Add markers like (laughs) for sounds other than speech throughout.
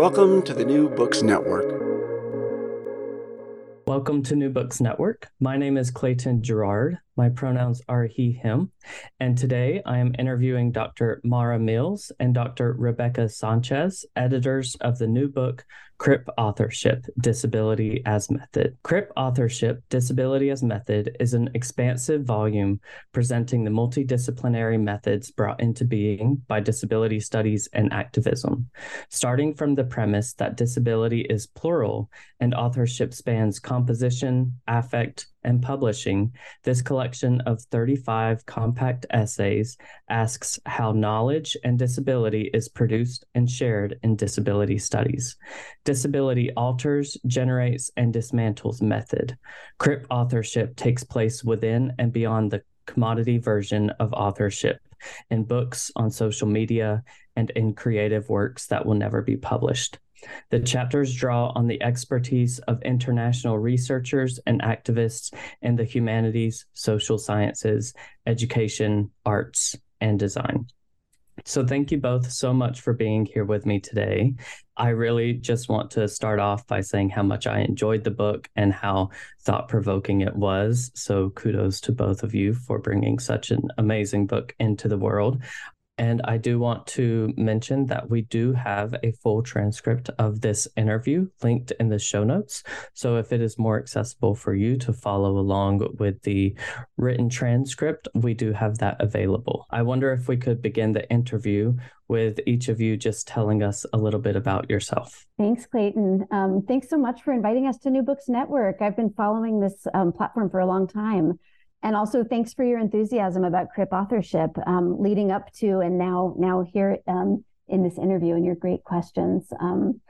Welcome to the New Books Network. Welcome to New Books Network. My name is Clayton Gerard. My pronouns are he, him. And today I am interviewing Dr. Mara Mills and Dr. Rebecca Sanchez, editors of the new book, CRIP Authorship Disability as Method. CRIP Authorship Disability as Method is an expansive volume presenting the multidisciplinary methods brought into being by disability studies and activism. Starting from the premise that disability is plural and authorship spans composition, affect, and publishing, this collection of 35 compact essays asks how knowledge and disability is produced and shared in disability studies. Disability alters, generates, and dismantles method. CRIP authorship takes place within and beyond the commodity version of authorship in books, on social media, and in creative works that will never be published. The chapters draw on the expertise of international researchers and activists in the humanities, social sciences, education, arts, and design. So, thank you both so much for being here with me today. I really just want to start off by saying how much I enjoyed the book and how thought provoking it was. So, kudos to both of you for bringing such an amazing book into the world. And I do want to mention that we do have a full transcript of this interview linked in the show notes. So if it is more accessible for you to follow along with the written transcript, we do have that available. I wonder if we could begin the interview with each of you just telling us a little bit about yourself. Thanks, Clayton. Um, thanks so much for inviting us to New Books Network. I've been following this um, platform for a long time. And also, thanks for your enthusiasm about CRIP authorship, um, leading up to and now now here um, in this interview and your great questions. Um,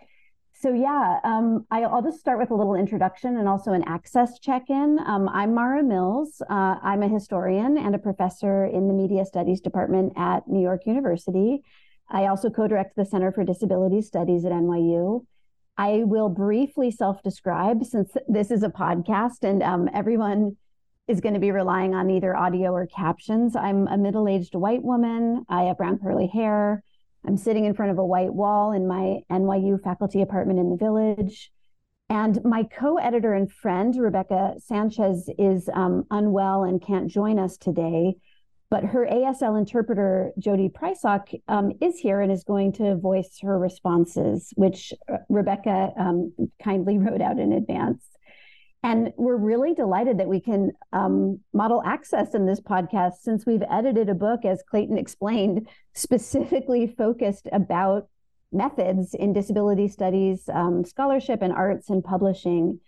so yeah, um, I, will just start with a little introduction and also an access check-in. Um, I'm Mara Mills. Uh, I'm a historian and a professor in the Media Studies Department at New York University. I also co-direct the Center for Disability Studies at NYU. I will briefly self-describe since this is a podcast and um, everyone is going to be relying on either audio or captions. I'm a middle aged white woman. I have brown curly hair. I'm sitting in front of a white wall in my NYU faculty apartment in the village. And my co editor and friend, Rebecca Sanchez, is um, unwell and can't join us today. But her ASL interpreter, Jody Prysock, um, is here and is going to voice her responses, which uh, Rebecca um, kindly (laughs) wrote out in advance. And we're really delighted that we can um, model access in this podcast since we've edited a book, as Clayton explained, specifically focused about methods in disability studies, um, scholarship, and arts and publishing.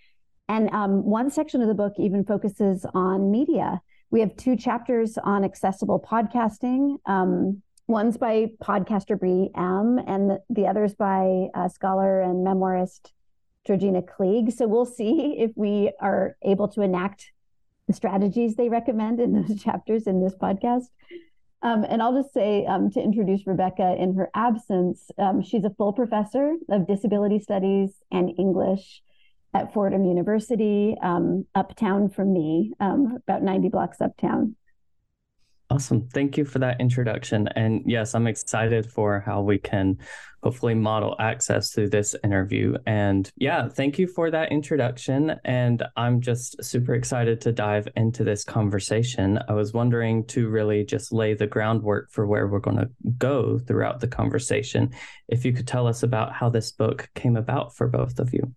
And um, one section of the book even focuses on media. We have two chapters on accessible podcasting. Um, one's by podcaster Brie M, and the, the other's by uh, scholar and memoirist Georgina Kleege. So we'll see if we are able to enact the strategies they recommend in those (laughs) chapters in this podcast. Um, and I'll just say um, to introduce Rebecca in her absence, um, she's a full professor of disability studies and English at Fordham University, um, uptown from me, um, about 90 blocks uptown. Awesome. Thank you for that introduction. And yes, I'm excited for how we can hopefully model access through this interview. And yeah, thank you for that introduction. And I'm just super excited to dive into this conversation. I was wondering to really just lay the groundwork for where we're going to go throughout the conversation. If you could tell us about how this book came about for both of you.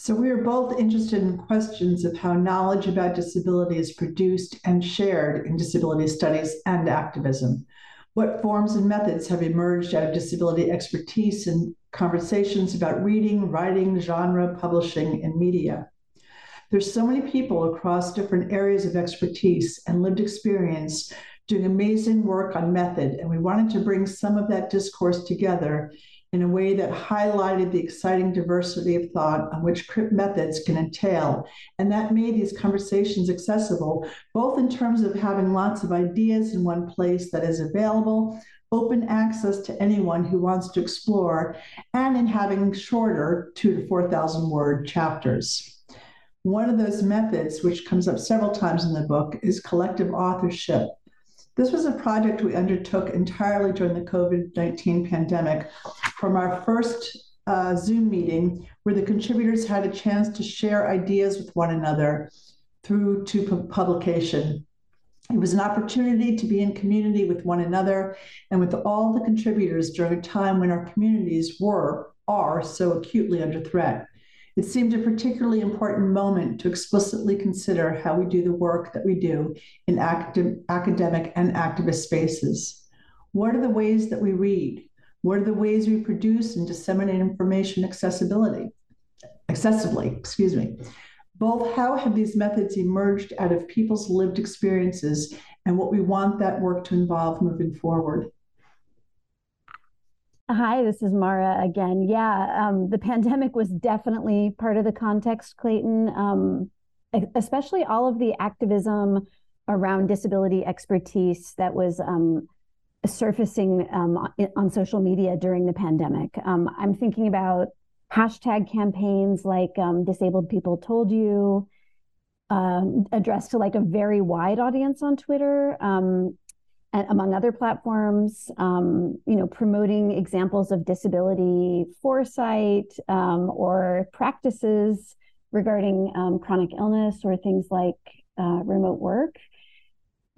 So, we are both interested in questions of how knowledge about disability is produced and shared in disability studies and activism. What forms and methods have emerged out of disability expertise and conversations about reading, writing, genre, publishing, and media? There's so many people across different areas of expertise and lived experience doing amazing work on method, and we wanted to bring some of that discourse together in a way that highlighted the exciting diversity of thought on which CRIP methods can entail. And that made these conversations accessible, both in terms of having lots of ideas in one place that is available, open access to anyone who wants to explore, and in having shorter two to 4,000 word chapters. One of those methods, which comes up several times in the book, is collective authorship. This was a project we undertook entirely during the COVID 19 pandemic from our first uh, Zoom meeting, where the contributors had a chance to share ideas with one another through to publication. It was an opportunity to be in community with one another and with all the contributors during a time when our communities were, are so acutely under threat. It seemed a particularly important moment to explicitly consider how we do the work that we do in active, academic and activist spaces. What are the ways that we read? What are the ways we produce and disseminate information accessibility? Accessibly, excuse me. Both how have these methods emerged out of people's lived experiences and what we want that work to involve moving forward? Hi, this is Mara again. Yeah, um, the pandemic was definitely part of the context, Clayton, um, especially all of the activism around disability expertise that was um, surfacing um, on social media during the pandemic. Um, I'm thinking about hashtag campaigns like um, Disabled People Told You, addressed to like a very wide audience on Twitter among other platforms, um, you know, promoting examples of disability foresight um, or practices regarding um, chronic illness or things like uh, remote work.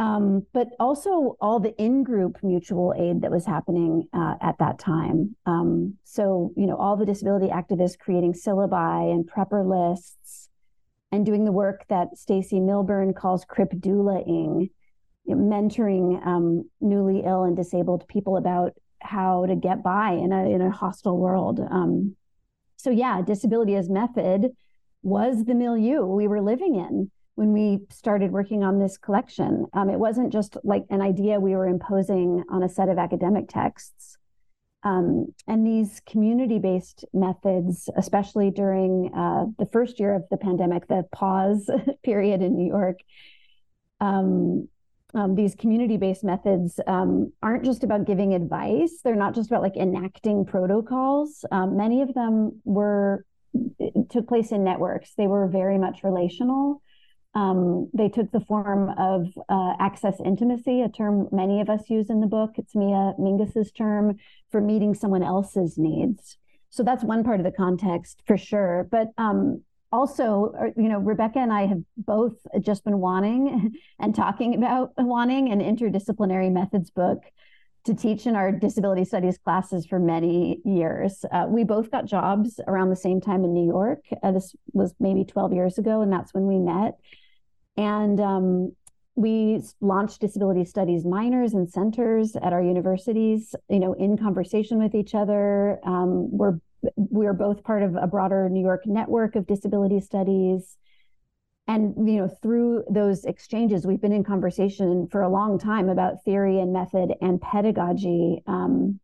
Um, but also all the in-group mutual aid that was happening uh, at that time. Um, so, you know, all the disability activists creating syllabi and prepper lists and doing the work that Stacey Milbern calls crip doulaing, mentoring um, newly ill and disabled people about how to get by in a in a hostile world. Um, so yeah, disability as method was the milieu we were living in when we started working on this collection. Um, it wasn't just like an idea we were imposing on a set of academic texts. Um, and these community based methods, especially during uh, the first year of the pandemic, the pause (laughs) period in New York, um, um, these community-based methods um, aren't just about giving advice. They're not just about like enacting protocols. Um, many of them were took place in networks. They were very much relational. Um, they took the form of uh, access intimacy a term many of us use in the book. It's mia mingus's term for meeting someone else's needs. So that's one part of the context for sure. But um, also, uh, you know, Rebecca and I have both just been wanting (laughs) and talking about wanting an interdisciplinary methods book to teach in our disability studies classes for many years. Uh, we both got jobs around the same time in New York. Uh, this was maybe 12 years ago, and that's when we met. And um, we launched disability studies minors and centers at our universities, you know, in conversation with each other. Um, we're we are both part of a broader New York network of disability studies. And you know, through those exchanges, we've been in conversation for a long time about theory and method and pedagogy, um,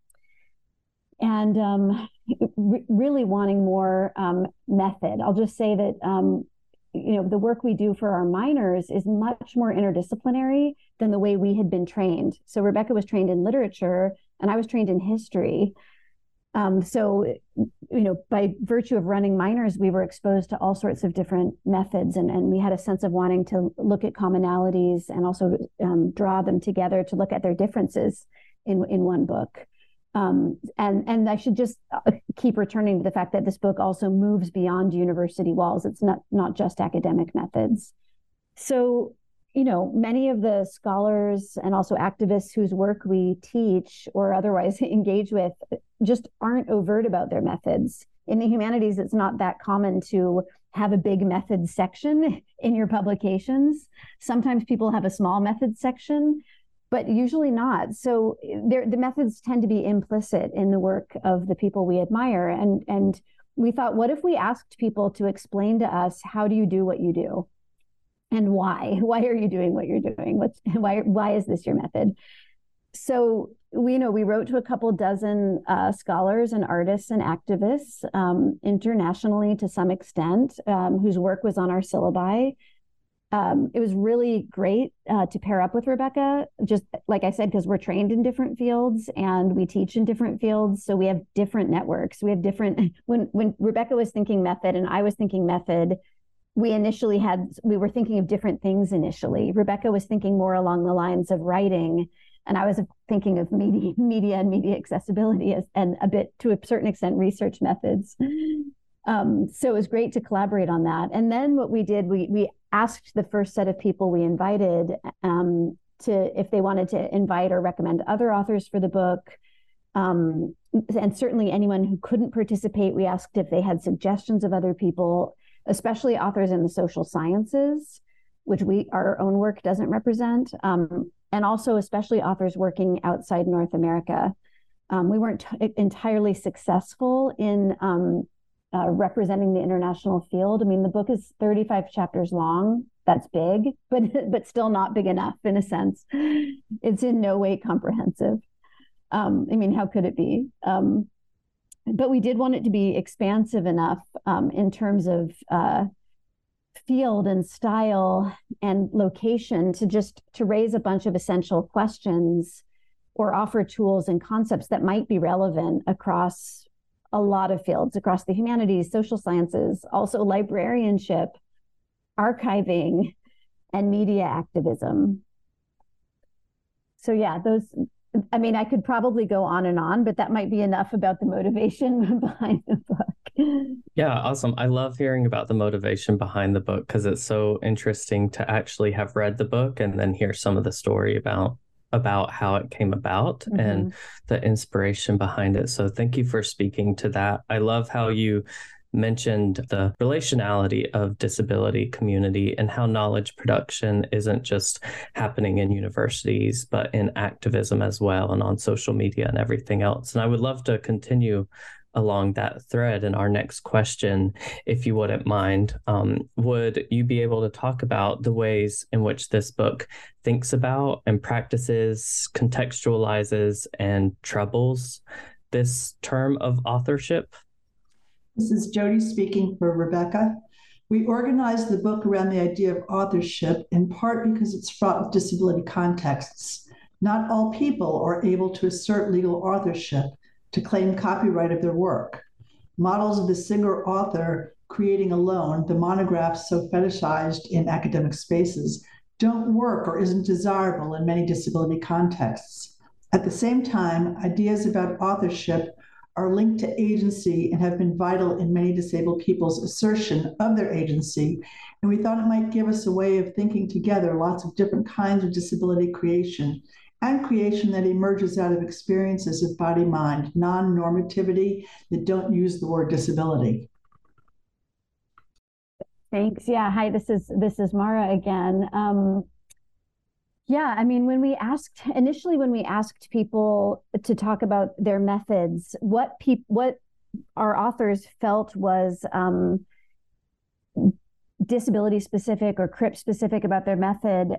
and um, re- really wanting more um, method. I'll just say that um, you know the work we do for our minors is much more interdisciplinary than the way we had been trained. So Rebecca was trained in literature, and I was trained in history. Um, so, you know, by virtue of running minors, we were exposed to all sorts of different methods, and, and we had a sense of wanting to look at commonalities and also um, draw them together to look at their differences in in one book. Um, and and I should just uh, keep returning to the fact that this book also moves beyond university walls. It's not not just academic methods. So you know, many of the scholars and also activists whose work we teach or otherwise (laughs) engage with just aren't overt about their methods. In the humanities, it's not that common to have a big methods section (laughs) in your publications. Sometimes people have a small methods section, but usually not. So eh, the methods tend to be implicit in the work of the people we admire. And, and we thought, what if we asked people to explain to us, how do you do what you do? And why? (laughs) Why are you doing what you're doing? What's (laughs) why why is this your method? So we know we wrote to a couple dozen uh, scholars and artists and activists um, internationally to some extent um, whose work was on our syllabi. Um, it was really great uh, to pair up with rebecca just like i said because we're trained in different fields and we teach in different fields so we have different networks. We have different (laughs) when when rebecca was thinking method and i was thinking method we initially had we were thinking of different things initially. Rebecca was thinking more along the lines of writing and i was thinking of media (laughs) media and media accessibility as, and a bit to a certain extent research methods. Um, so it was great to collaborate on that. And then what we did we we asked the first set of people we invited um, to if they wanted to invite or recommend other authors for the book. Um, and certainly anyone who couldn't participate we asked if they had suggestions of other people especially authors in the social sciences, which we our own work doesn't represent, um, and also especially authors working outside North America. Um, we weren't t- entirely successful in um, uh, representing the international field. I mean, the book is 35 chapters long. That's big, (laughs) but but still not big enough in a sense. It's in no way comprehensive. Um, I mean, how could it be? Um, but we did want it to be expansive enough um, in terms of uh, field and style and location to just to raise a bunch of essential questions or offer tools and concepts that might be relevant across a lot of fields across the humanities social sciences also librarianship archiving and media activism. So yeah those I mean, I could probably go on and on, but that might be enough about the motivation (laughs) behind the book. Yeah, awesome. I love hearing about the motivation behind the book because it's so interesting to actually have read the book and then hear some of the story about about how it came about mm-hmm. and the inspiration behind it. So thank you for speaking to that. I love how you mentioned the relationality of disability community and how knowledge production isn't just happening in universities, but in activism as well and on social media and everything else. And I would love to continue along that thread in our next question, if you wouldn't mind. Um, would you be able to talk about the ways in which this book thinks about and practices, contextualizes, and troubles this term of authorship? This is Jody speaking for Rebecca. We organized the book around the idea of authorship in part because it's fraught with disability contexts. Not all people are able to assert legal authorship to claim copyright of their work. Models of the single author creating alone, the monographs so fetishized in academic spaces, don't work or isn't desirable in many disability contexts. At the same time, ideas about authorship are linked to agency and have been vital in many disabled people's assertion of their agency. And we thought it might give us a way of thinking together lots of different kinds of disability creation and creation that emerges out of experiences of body mind, non normativity that don't use the word disability. Thanks. Yeah. Hi, this is this is Mara again. Um, yeah, I mean, when we asked initially, when we asked people to talk about their methods, what people, what our authors felt was um, disability specific or CRIP specific about their method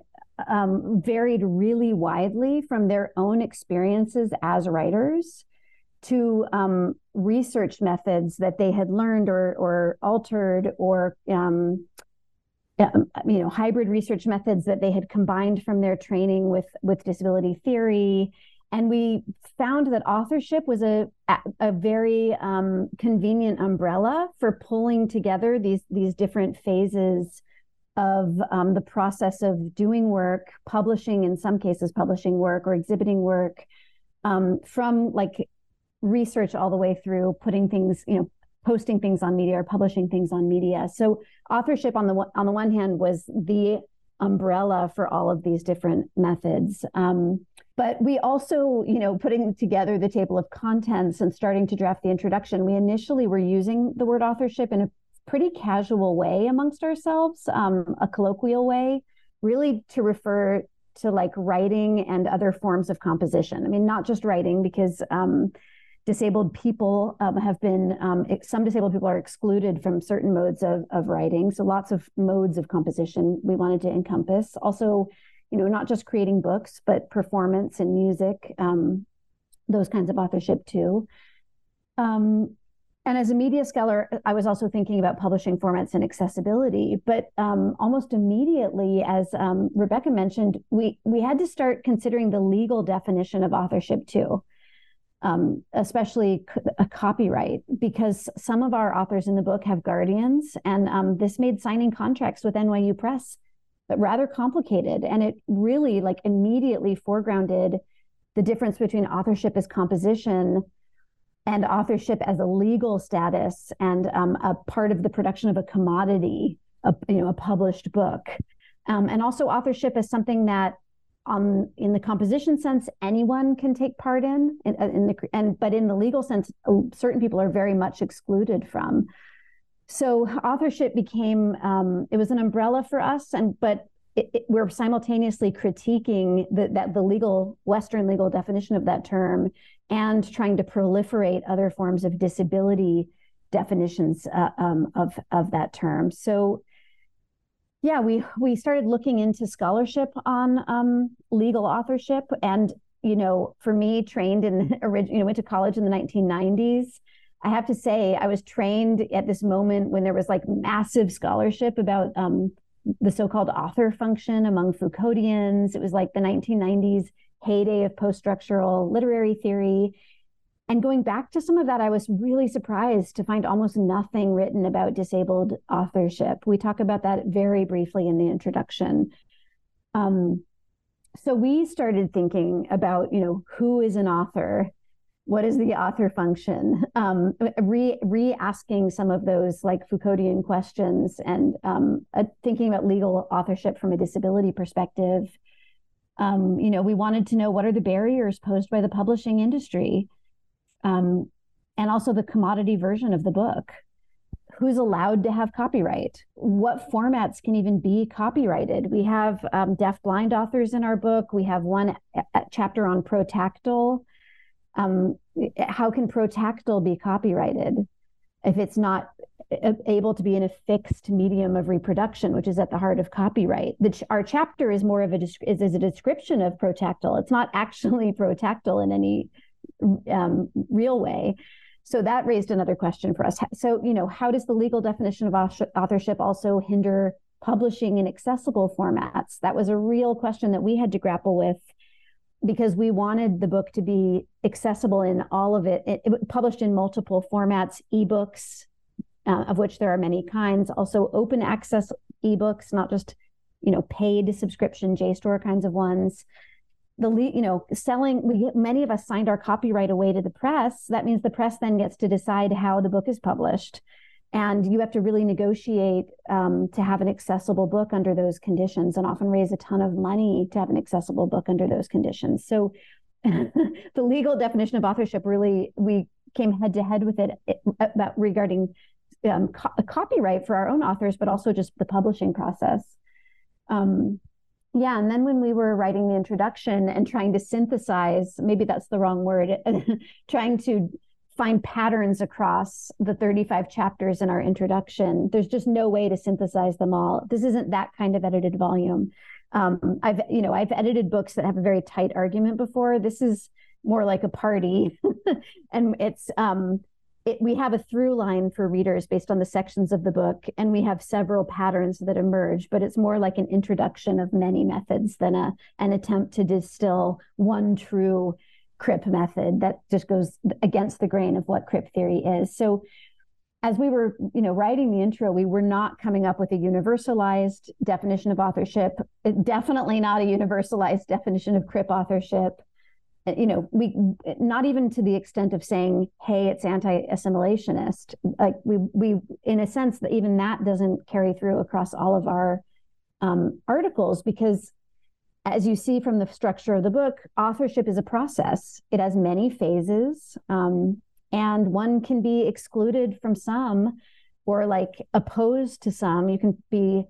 um, varied really widely from their own experiences as writers to um, research methods that they had learned or or altered or um, you know hybrid research methods that they had combined from their training with with disability theory. And we found that authorship was a a very um, convenient umbrella for pulling together these these different phases of um, the process of doing work, publishing in some cases, publishing work or exhibiting work, um, from like research all the way through putting things, you know, posting things on media or publishing things on media. So authorship on the on the one hand was the umbrella for all of these different methods. Um, but we also, you know, putting together the table of contents and starting to draft the introduction, we initially were using the word authorship in a pretty casual way amongst ourselves, um, a colloquial way, really to refer to like writing and other forms of composition. I mean, not just writing, because um, disabled people um, have been, um, some disabled people are excluded from certain modes of, of writing. So lots of modes of composition we wanted to encompass. Also, you know, not just creating books, but performance and music, um, those kinds of authorship too. Um, and as a media scholar, I was also thinking about publishing formats and accessibility. But um, almost immediately, as um, Rebecca mentioned, we we had to start considering the legal definition of authorship too, um, especially a copyright, because some of our authors in the book have guardians, and um, this made signing contracts with NYU Press but rather complicated and it really like immediately foregrounded the difference between authorship as composition and authorship as a legal status and um, a part of the production of a commodity a, you know a published book. Um, and also authorship as something that um, in the composition sense anyone can take part in, in, in the and but in the legal sense certain people are very much excluded from. So authorship became um, it was an umbrella for us and but it, it, we're simultaneously critiquing the, that the legal western legal definition of that term and trying to proliferate other forms of disability definitions uh, um, of of that term. So yeah we we started looking into scholarship on um, legal authorship and you know for me trained in (laughs) original, you know went to college in the 1990s I have to say, I was trained at this moment when there was like massive scholarship about um, the so-called author function among Foucauldians. It was like the 1990s heyday of post-structural literary theory. And going back to some of that, I was really surprised to find almost nothing written about disabled authorship. We talk about that very briefly in the introduction. Um, so we started thinking about, you know, who is an author what is the author function um, re re asking some of those like foucauldian questions and um, uh, thinking about legal authorship from a disability perspective um, you know we wanted to know what are the barriers posed by the publishing industry um, and also the commodity version of the book. Who's allowed to have copyright? What formats can even be copyrighted? We have um, deaf blind authors in our book. We have one chapter on protactile um, how can protactile be copyrighted if it's not able to be in a fixed medium of reproduction, which is at the heart of copyright? Ch- our chapter is more of a is, is a description of protactile. It's not actually (laughs) protactile in any um, real way. So that raised another question for us. So, you know, how does the legal definition of authorship also hinder publishing in accessible formats? That was a real question that we had to grapple with because we wanted the book to be accessible in all of it. It, it published in multiple formats, ebooks, uh, of which there are many kinds, also open access ebooks, not just you know paid subscription JSTOR kinds of ones. The you know selling we get, many of us signed our copyright away to the press. That means the press then gets to decide how the book is published. And you have to really negotiate um, to have an accessible book under those conditions and often raise a ton of money to have an accessible book under those conditions. So (laughs) the legal definition of authorship really we came head to head with it about regarding um, co- copyright for our own authors but also just the publishing process. Um, yeah and then when we were writing the introduction and trying to synthesize maybe that's the wrong word (laughs) trying to find patterns across the 35 chapters in our introduction. There's just no way to synthesize them all. This isn't that kind of edited volume. Um, I've, you know, I've edited books that have a very tight argument before. This is more like a party, (laughs) and it's um, it, we have a through line for readers based on the sections of the book, and we have several patterns that emerge, but it's more like an introduction of many methods than a an attempt to distill one true crip method that just goes against the grain of what crip theory is. So as we were you know writing the intro we were not coming up with a universalized definition of authorship definitely not a universalized definition of crip authorship you know we not even to the extent of saying hey it's anti-assimilationist like we we in a sense that even that doesn't carry through across all of our um, articles because as you see from the structure of the book authorship is a process. It has many phases um, and one can be excluded from some or like opposed to some. You can be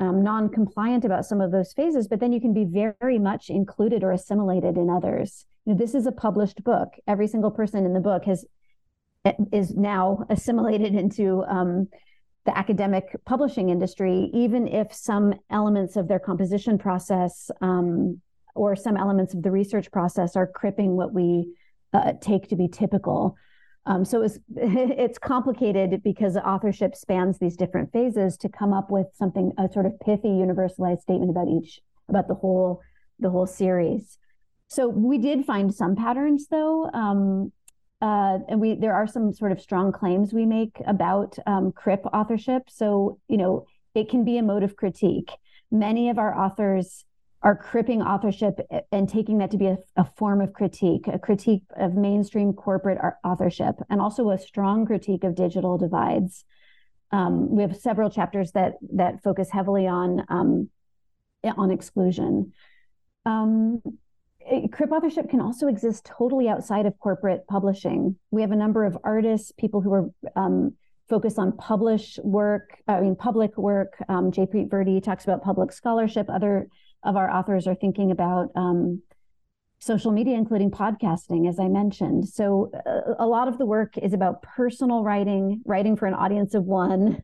um, non-compliant about some of those phases but then you can be very much included or assimilated in others you know, this is a published book. Every single person in the book has is now assimilated into um, the academic publishing industry, even if some elements of their composition process um, or some elements of the research process are cripping what we uh, take to be typical. Um, so it's (laughs) it's complicated because authorship spans these different phases to come up with something a sort of pithy universalized statement about each about the whole the whole series. So we did find some patterns though. Um, uh, and we there are some sort of strong claims we make about um, crip authorship. So you know it can be a mode of critique. Many of our authors are cripping authorship and taking that to be a, a form of critique, a critique of mainstream corporate authorship, and also a strong critique of digital divides. Um, we have several chapters that that focus heavily on um, on exclusion. Um, crip authorship can also exist totally outside of corporate publishing. We have a number of artists, people who are um, focused on publish work, I mean, public work. Um, Jaipreet Virdi talks about public scholarship. Other of our authors are thinking about um, social media, including podcasting, as I mentioned. So uh, a lot of the work is about personal writing, writing for an audience of one,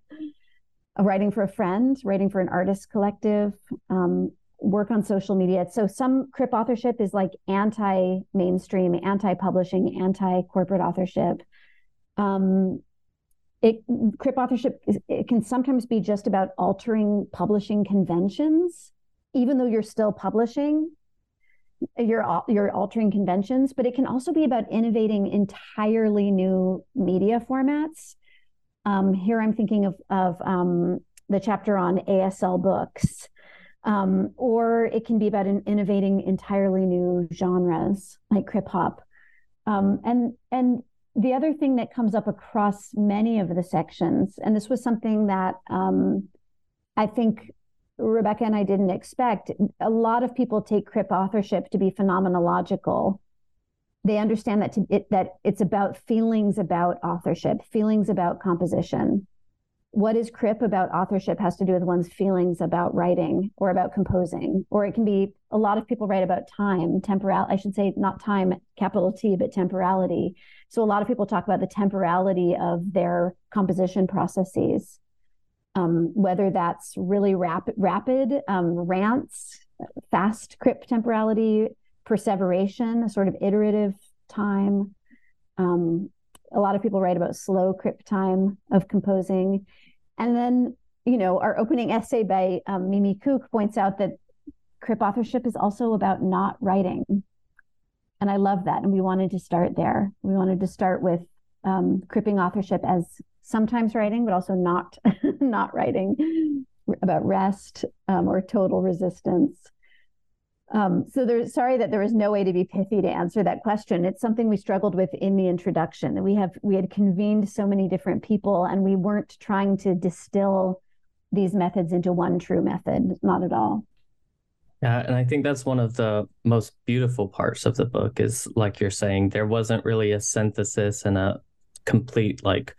(laughs) writing for a friend, writing for an artist collective, um, work on social media. So some crip authorship is like anti-mainstream, anti-publishing, anti-corporate authorship. Um, it crip authorship it can sometimes be just about altering publishing conventions, even though you're still publishing. You're you're altering conventions, but it can also be about innovating entirely new media formats. Um, here, I'm thinking of of um, the chapter on ASL books um, or it can be about in, innovating entirely new genres like crip hop. Um, and and the other thing that comes up across many of the sections, and this was something that um, I think Rebecca and I didn't expect. A lot of people take crip authorship to be phenomenological. They understand that to, it, that it's about feelings about authorship, feelings about composition what is crip about authorship has to do with one's feelings about writing or about composing or it can be a lot of people write about time temporal i should say not time capital t but temporality so a lot of people talk about the temporality of their composition processes um, whether that's really rapid rapid um, rants fast crip temporality perseveration a sort of iterative time um, a lot of people write about slow crip time of composing and then, you know, our opening essay by um, Mimi Khúc points out that crip authorship is also about not writing. And I love that. And we wanted to start there. We wanted to start with um, cripping authorship as sometimes writing, but also not (laughs) (laughs) not writing about rest um, or total resistance. Um, so there's sorry that there was no way to be pithy to answer that question. It's something we struggled with in the introduction. We have we had convened so many different people, and we weren't trying to distill these methods into one true method. Not at all. Yeah, and I think that's one of the most beautiful parts of the book is like you're saying, there wasn't really a synthesis and a complete like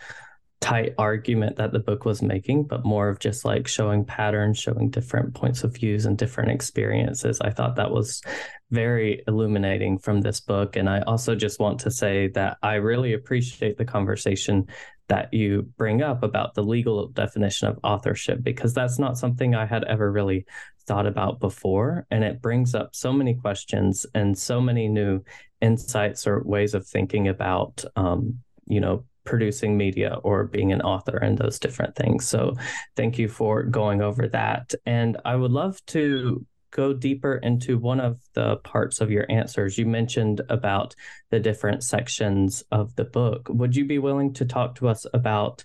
tight argument that the book was making, but more of just like showing patterns, showing different points of views and different experiences. I thought that was very illuminating from this book. And I also just want to say that I really appreciate the conversation that you bring up about the legal definition of authorship, because that's not something I had ever really thought about before. And it brings up so many questions and so many new insights or ways of thinking about, um, you know, producing media or being an author and those different things. So thank you for going over that. And I would love to go deeper into one of the parts of your answers. You mentioned about the different sections of the book. Would you be willing to talk to us about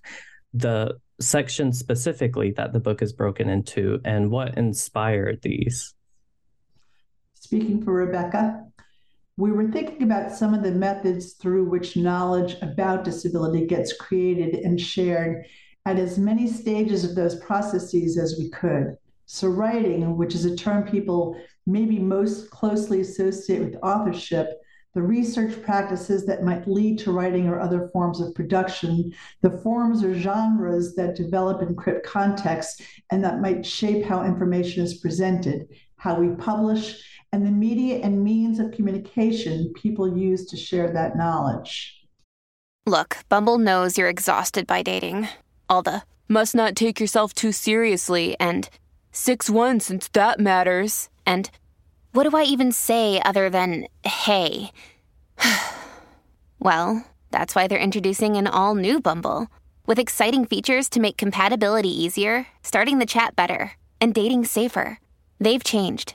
the section specifically that the book is broken into and what inspired these? Speaking for Rebecca, we were thinking about some of the methods through which knowledge about disability gets created and shared at as many stages of those processes as we could. So, writing, which is a term people maybe most closely associate with authorship, the research practices that might lead to writing or other forms of production, the forms or genres that develop in CRIP contexts and that might shape how information is presented, how we publish, and the media and means of communication people use to share that knowledge. Look, Bumble knows you're exhausted by dating. All the must not take yourself too seriously and 6 1 since that matters. And what do I even say other than hey? (sighs) well, that's why they're introducing an all new Bumble with exciting features to make compatibility easier, starting the chat better, and dating safer. They've changed,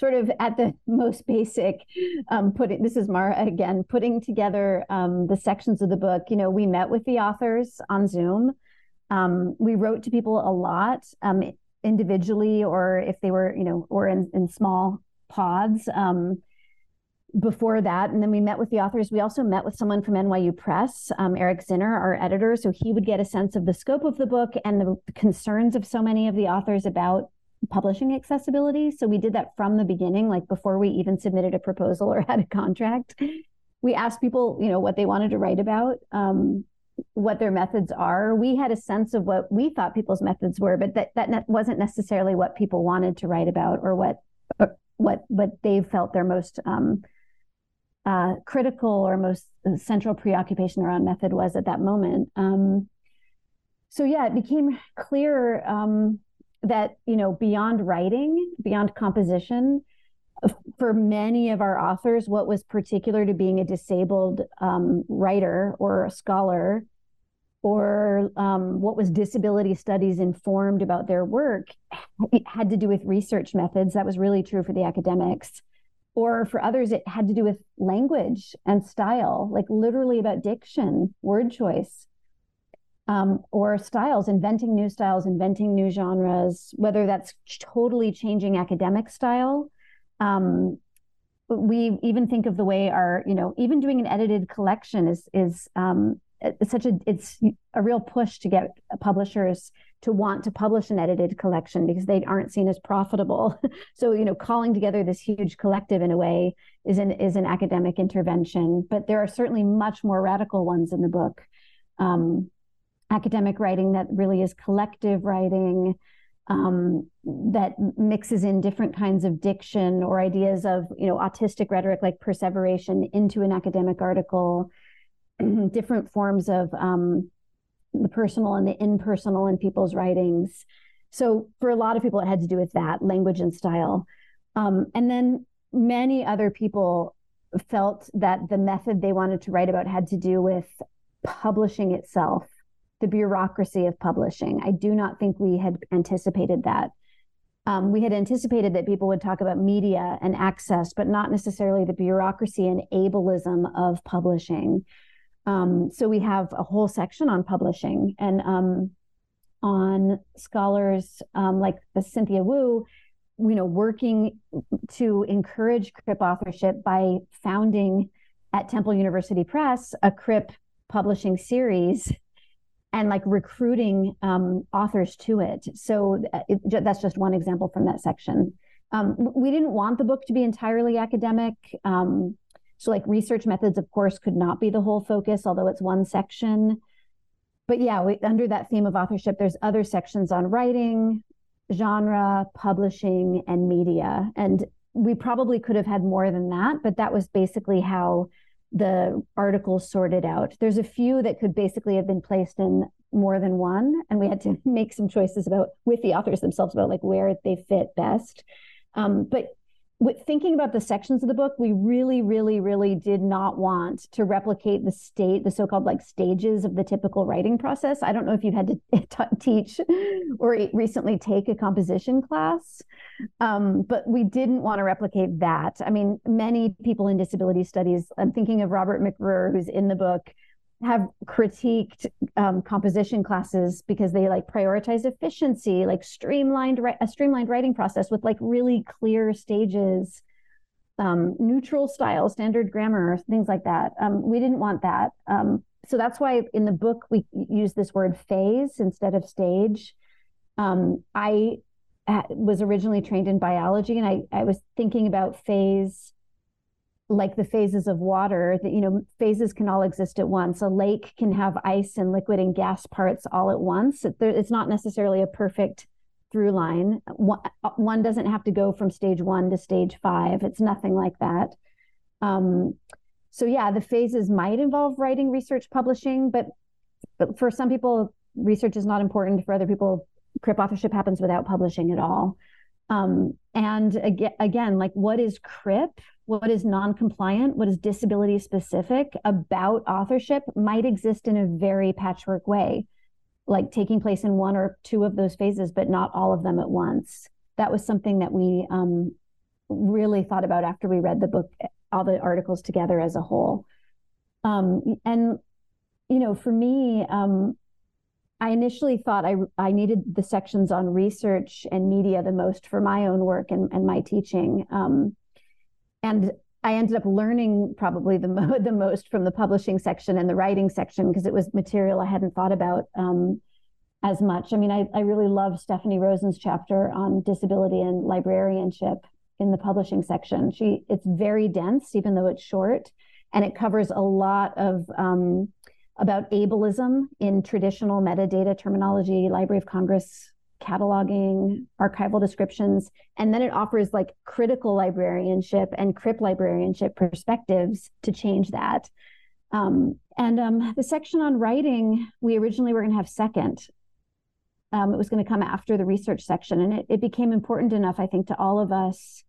sort of at the (laughs) most basic um, putting this is mara again putting together um, the sections of the book. You know we met with the authors on zoom. Um, we wrote to people a lot um, individually or if they were you know or in, in small pods um, before that. And then we met with the authors. We also met with someone from nyu press um, eric zinner our editor. So he would get a sense of the scope of the book and the concerns of so many of the authors about publishing accessibility. So we did that from the beginning, like before we even submitted a proposal or (laughs) had a contract. We asked people, you know, what they wanted to write about, um, what their methods are. We had a sense of what we thought people's methods were, but that that wasn't necessarily what people wanted to write about or what or what what they felt their most um, uh, critical or most central preoccupation around method was at that moment. Um, so yeah, it became clear um, that you know beyond writing beyond composition for many of our authors what was particular to being a disabled um, writer or a scholar or um, what was disability studies informed about their work it had to do with research methods. That was really true for the academics. Or for others it had to do with language and style like literally about diction word choice um, or styles, inventing new styles, inventing new genres, whether that's totally changing academic style. Um, we even think of the way our, you know, even doing an edited collection is is um, such a it's a real push to get publishers to want to publish an edited collection because they aren't seen as profitable. (laughs) so you know, calling together this huge collective in a way is an is an academic intervention. But there are certainly much more radical ones in the book. Um, academic writing that really is collective writing um, that mixes in different kinds of diction or ideas of you know autistic rhetoric like perseveration into an academic article. (clears throat) Different forms of um, the personal and the impersonal in people's writings. So for a lot of people it had to do with that language and style. Um, and then many other people felt that the method they wanted to write about had to do with publishing itself the bureaucracy of publishing. I do not think we had anticipated that. Um, we had anticipated that people would talk about media and access, but not necessarily the bureaucracy and ableism of publishing. Um, so we have a whole section on publishing and um, on scholars um, like Cynthia Wu, you know, working to encourage CRIP authorship by founding at Temple University Press a CRIP publishing series and like recruiting um, authors to it. So uh, it, that's just one example from that section. Um, we didn't want the book to be entirely academic. Um, so, like research methods, of course, could not be the whole focus, although it's one section. but yeah, we, under that theme of authorship, there's other sections on writing, genre, publishing, and media. And we probably could have had more than that, but that was basically how the articles sorted out. There's a few that could basically have been placed in more than one, and we had to (laughs) make some choices about with the authors themselves about like where they fit best. Um, but with thinking about the sections of the book, we really, really, really did not want to replicate the state, the so-called like stages of the typical writing process. I don't know if you've had to (laughs) t- teach or recently take a composition class, um, but we didn't want to replicate that. I mean, many people in disability studies. I'm thinking of Robert McRuer, who's in the book have critiqued um, composition classes because they like prioritize efficiency, like streamlined a streamlined writing process with like really clear stages, um, neutral style, standard grammar, things like that. Um, we didn't want that, um, so that's why in the book we use this word phase instead of stage. Um, I was originally trained in biology, and I I was thinking about phase like the phases of water that you know phases can all exist at once. A lake can have ice and liquid and gas parts all at once. It's not necessarily a perfect through line. One doesn't have to go from stage one to stage five. It's nothing like that. Um, so yeah the phases might involve writing research publishing but but for some people research is not important. For other people crip authorship happens without publishing at all. Um, and again, again, like what is CRIP? What is non-compliant? What is disability specific about authorship might exist in a very patchwork way, like taking place in one or two of those phases, but not all of them at once. That was something that we um, really thought about after we read the book, all the articles together as a whole. Um, and you know, for me, um, I initially thought I, I needed the sections on research and media the most for my own work and, and my teaching. Um, and I ended up learning probably the, mo- (laughs) the most from the publishing section and the writing section because it was material I hadn't thought about um, as much. I mean, I, I really love Stephanie Rosen's chapter on disability and librarianship in the publishing section. She it's very dense, even though it's short, and it covers a lot of um, about ableism in traditional metadata terminology, Library of Congress cataloging, archival descriptions, and then it offers like critical librarianship and CRIP librarianship perspectives to change that. Um, and um, the section on writing, we originally were going to have second. Um, it was going to come after the research section, and it, it became important enough, I think, to all of us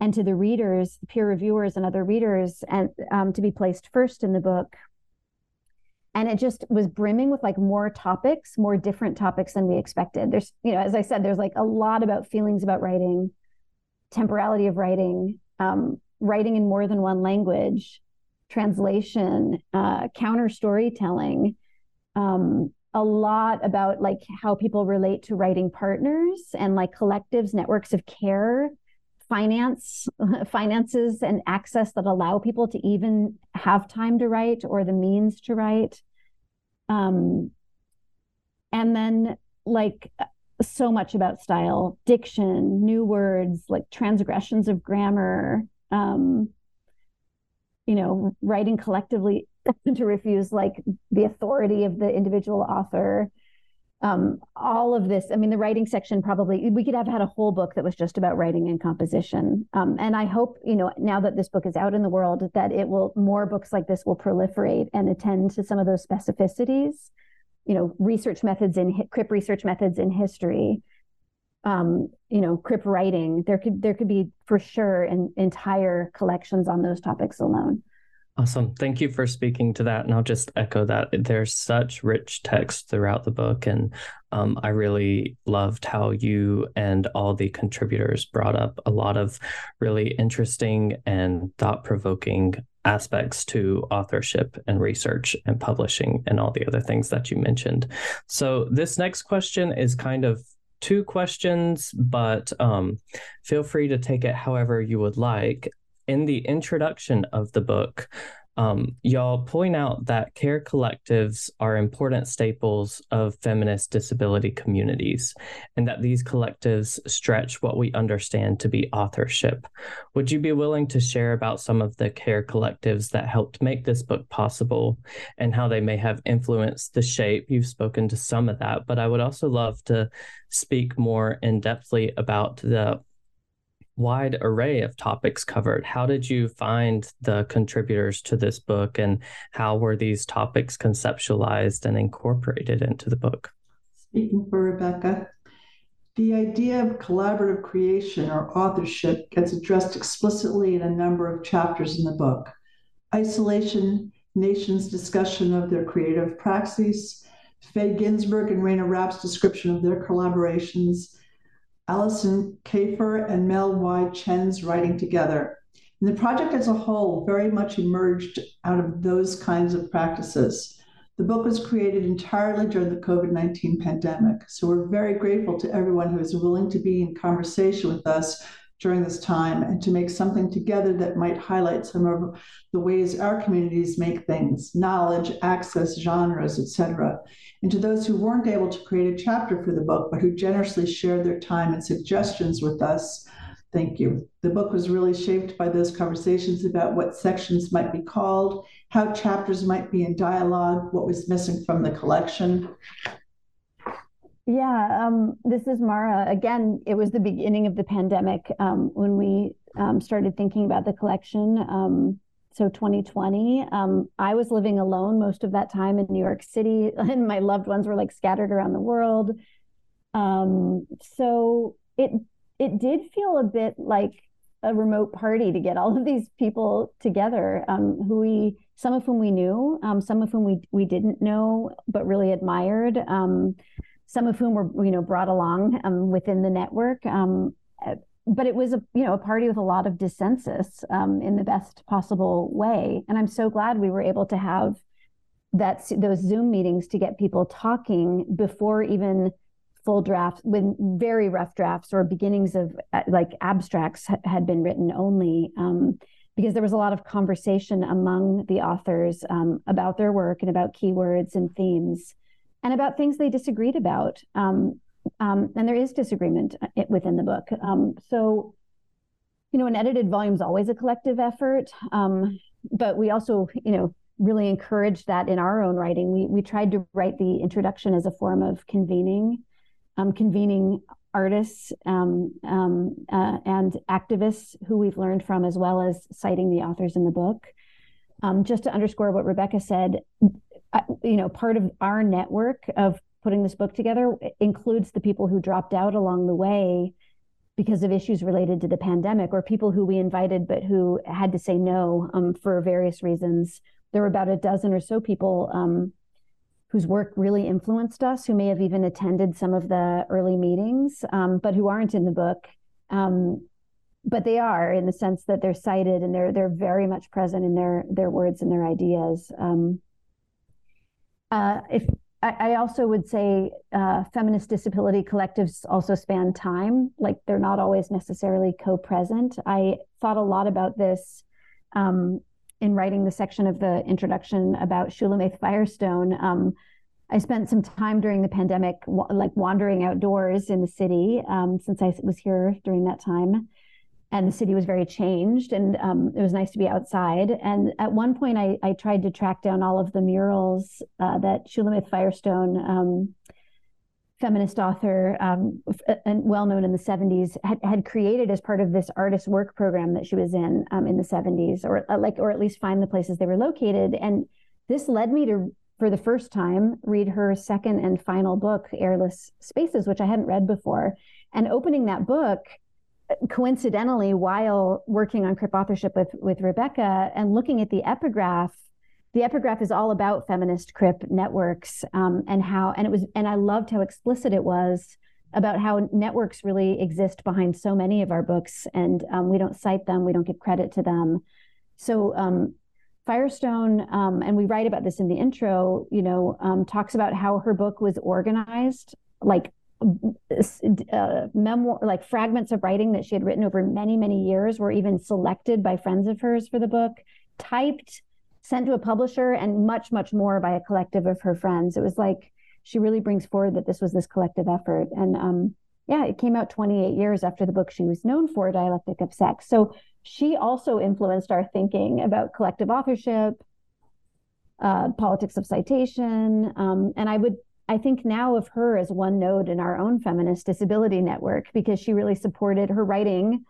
and to the readers, peer reviewers, and other readers, and um, to be placed first in the book and it just was brimming with like more topics more different topics than we expected. There's you know as i said there's like a lot about feelings about writing temporality of writing um, writing in more than one language translation uh, counter storytelling um, a lot about like how people relate to writing partners and like collectives networks of care finance (laughs) finances and access that allow people to even have time to write or the means to write. Um and then like so much about style diction new words like transgressions of grammar um you know writing collectively (laughs) to refuse like the authority of the individual author um, all of this i mean the writing section probably we could have had a whole book that was just about writing and composition. Um, and i hope you know now that this book is out in the world that it will more books like this will proliferate and attend to some of those specificities you know research methods in crip research methods in history. Um, you know crip writing there could there could be for sure an entire collections on those topics alone Awesome. Thank you for speaking to that. And I'll just echo that. There's such rich text throughout the book. And um, I really loved how you and all the contributors brought up a lot of really interesting and thought provoking aspects to authorship and research and publishing and all the other things that you mentioned. So, this next question is kind of two questions, but um, feel free to take it however you would like in the introduction of the book, Um, y'all point out that care collectives are important staples of feminist disability communities, and that these collectives stretch what we understand to be authorship. Would you be willing to share about some of the care collectives that helped make this book possible and how they may have influenced the shape? You've spoken to some of that, but I would also love to speak more in depthly about the wide array of topics covered. How did you find the contributors to this book and how were these topics conceptualized and incorporated into the book? Speaking for Rebecca, the idea of collaborative creation or authorship gets addressed explicitly in a number of chapters in the book. Isolation, Nation's discussion of their creative praxis, Faye Ginsburg and Rayna Rapp's description of their collaborations, Alison Kafer and Mel Y. Chen's writing together. And the project as a whole very much emerged out of those kinds of practices. The book was created entirely during the COVID 19 pandemic. So we're very grateful to everyone who is willing to be in conversation with us during this time and to make something together that might highlight some of the ways our communities make things knowledge access genres etc and to those who weren't able to create a chapter for the book but who generously shared their time and suggestions with us thank you. The book was really shaped by those conversations about what sections might be called how chapters might be in dialogue what was missing from the collection yeah, um, this is Mara. Again, it was the beginning of the pandemic um, when we um, started thinking about the collection. Um, so 2020, um, I was living alone most of that time in New York City, (laughs) and my loved ones were like scattered around the world. Um, so it it did feel a bit like a remote party to get all of these people together, who we some of whom we knew, some of whom we we didn't know but really admired some of whom were you know brought along um, within the network. Um, but it was a you know a party with a lot of dissensus um, in the best possible way, and I'm so glad we were able to have that those Zoom meetings to get people talking before even full drafts when very rough drafts or beginnings of uh, like abstracts had been written only um, because there was a lot of conversation among the authors um, about their work and about keywords and themes and about things they disagreed about. Um, um, and there is disagreement uh, within the book. Um, so, you know, an edited volume is always a collective effort, um, but we also, you know, really encourage that in our own writing. We we tried to write the introduction as a form of convening, um, convening artists um, uh, and activists who we've learned from, as well as citing the authors in the book. just to underscore what Rebecca said, you know, part of our network of putting this book together includes the people who dropped out along the way because of issues related to the pandemic or people who we invited but who had to say no um, for various reasons. There were about a dozen or so people um, whose work really influenced us, who may have even attended some of the early meetings, um, but who aren't in the book. Um, but they are in the sense that they're cited and they're they're very much present in their their words and their ideas. Uh, if I, I, also would say uh, feminist disability collectives also span time, like they're not always necessarily co-present. I thought a lot about this um, in writing the section of the introduction about Shulamith Firestone. Um, I spent some time during the pandemic, like wandering outdoors in the city, um, since I was here during that time and the city was very changed and um, it was nice to be outside. And at one point i, I tried to track down all of the murals uh, that shulamith firestone um, feminist author um, and well known in the 70s had, had created as part of this artist work program that she was in um, in the 70s or uh, like or at least find the places they were located. And this led me to for the first time read her second and final book airless spaces which i hadn't read before. And opening that book coincidentally, while working on crip authorship with with Rebecca and looking at the epigraph, the epigraph is all about feminist crip networks um, and how and it was and I loved how explicit it was about how networks really exist behind so many of our books and um, we don't cite them, we don't give credit to them. So um, Firestone, um, and we write about this in the intro, you know, um, talks about how her book was organized like uh, memoir, like fragments of writing that she had written over many, many years, were even selected by friends of hers for the book, typed, sent to a publisher and much, much more by a collective of her friends. It was like she really brings forward that this was this collective effort. And um, yeah, it came out 28 years after the book she was known for, Dialectic of Sex. So she also influenced our thinking about collective authorship, uh, politics of citation. Um, and I would, I think now of her as one node in our own feminist disability network because she really supported her writing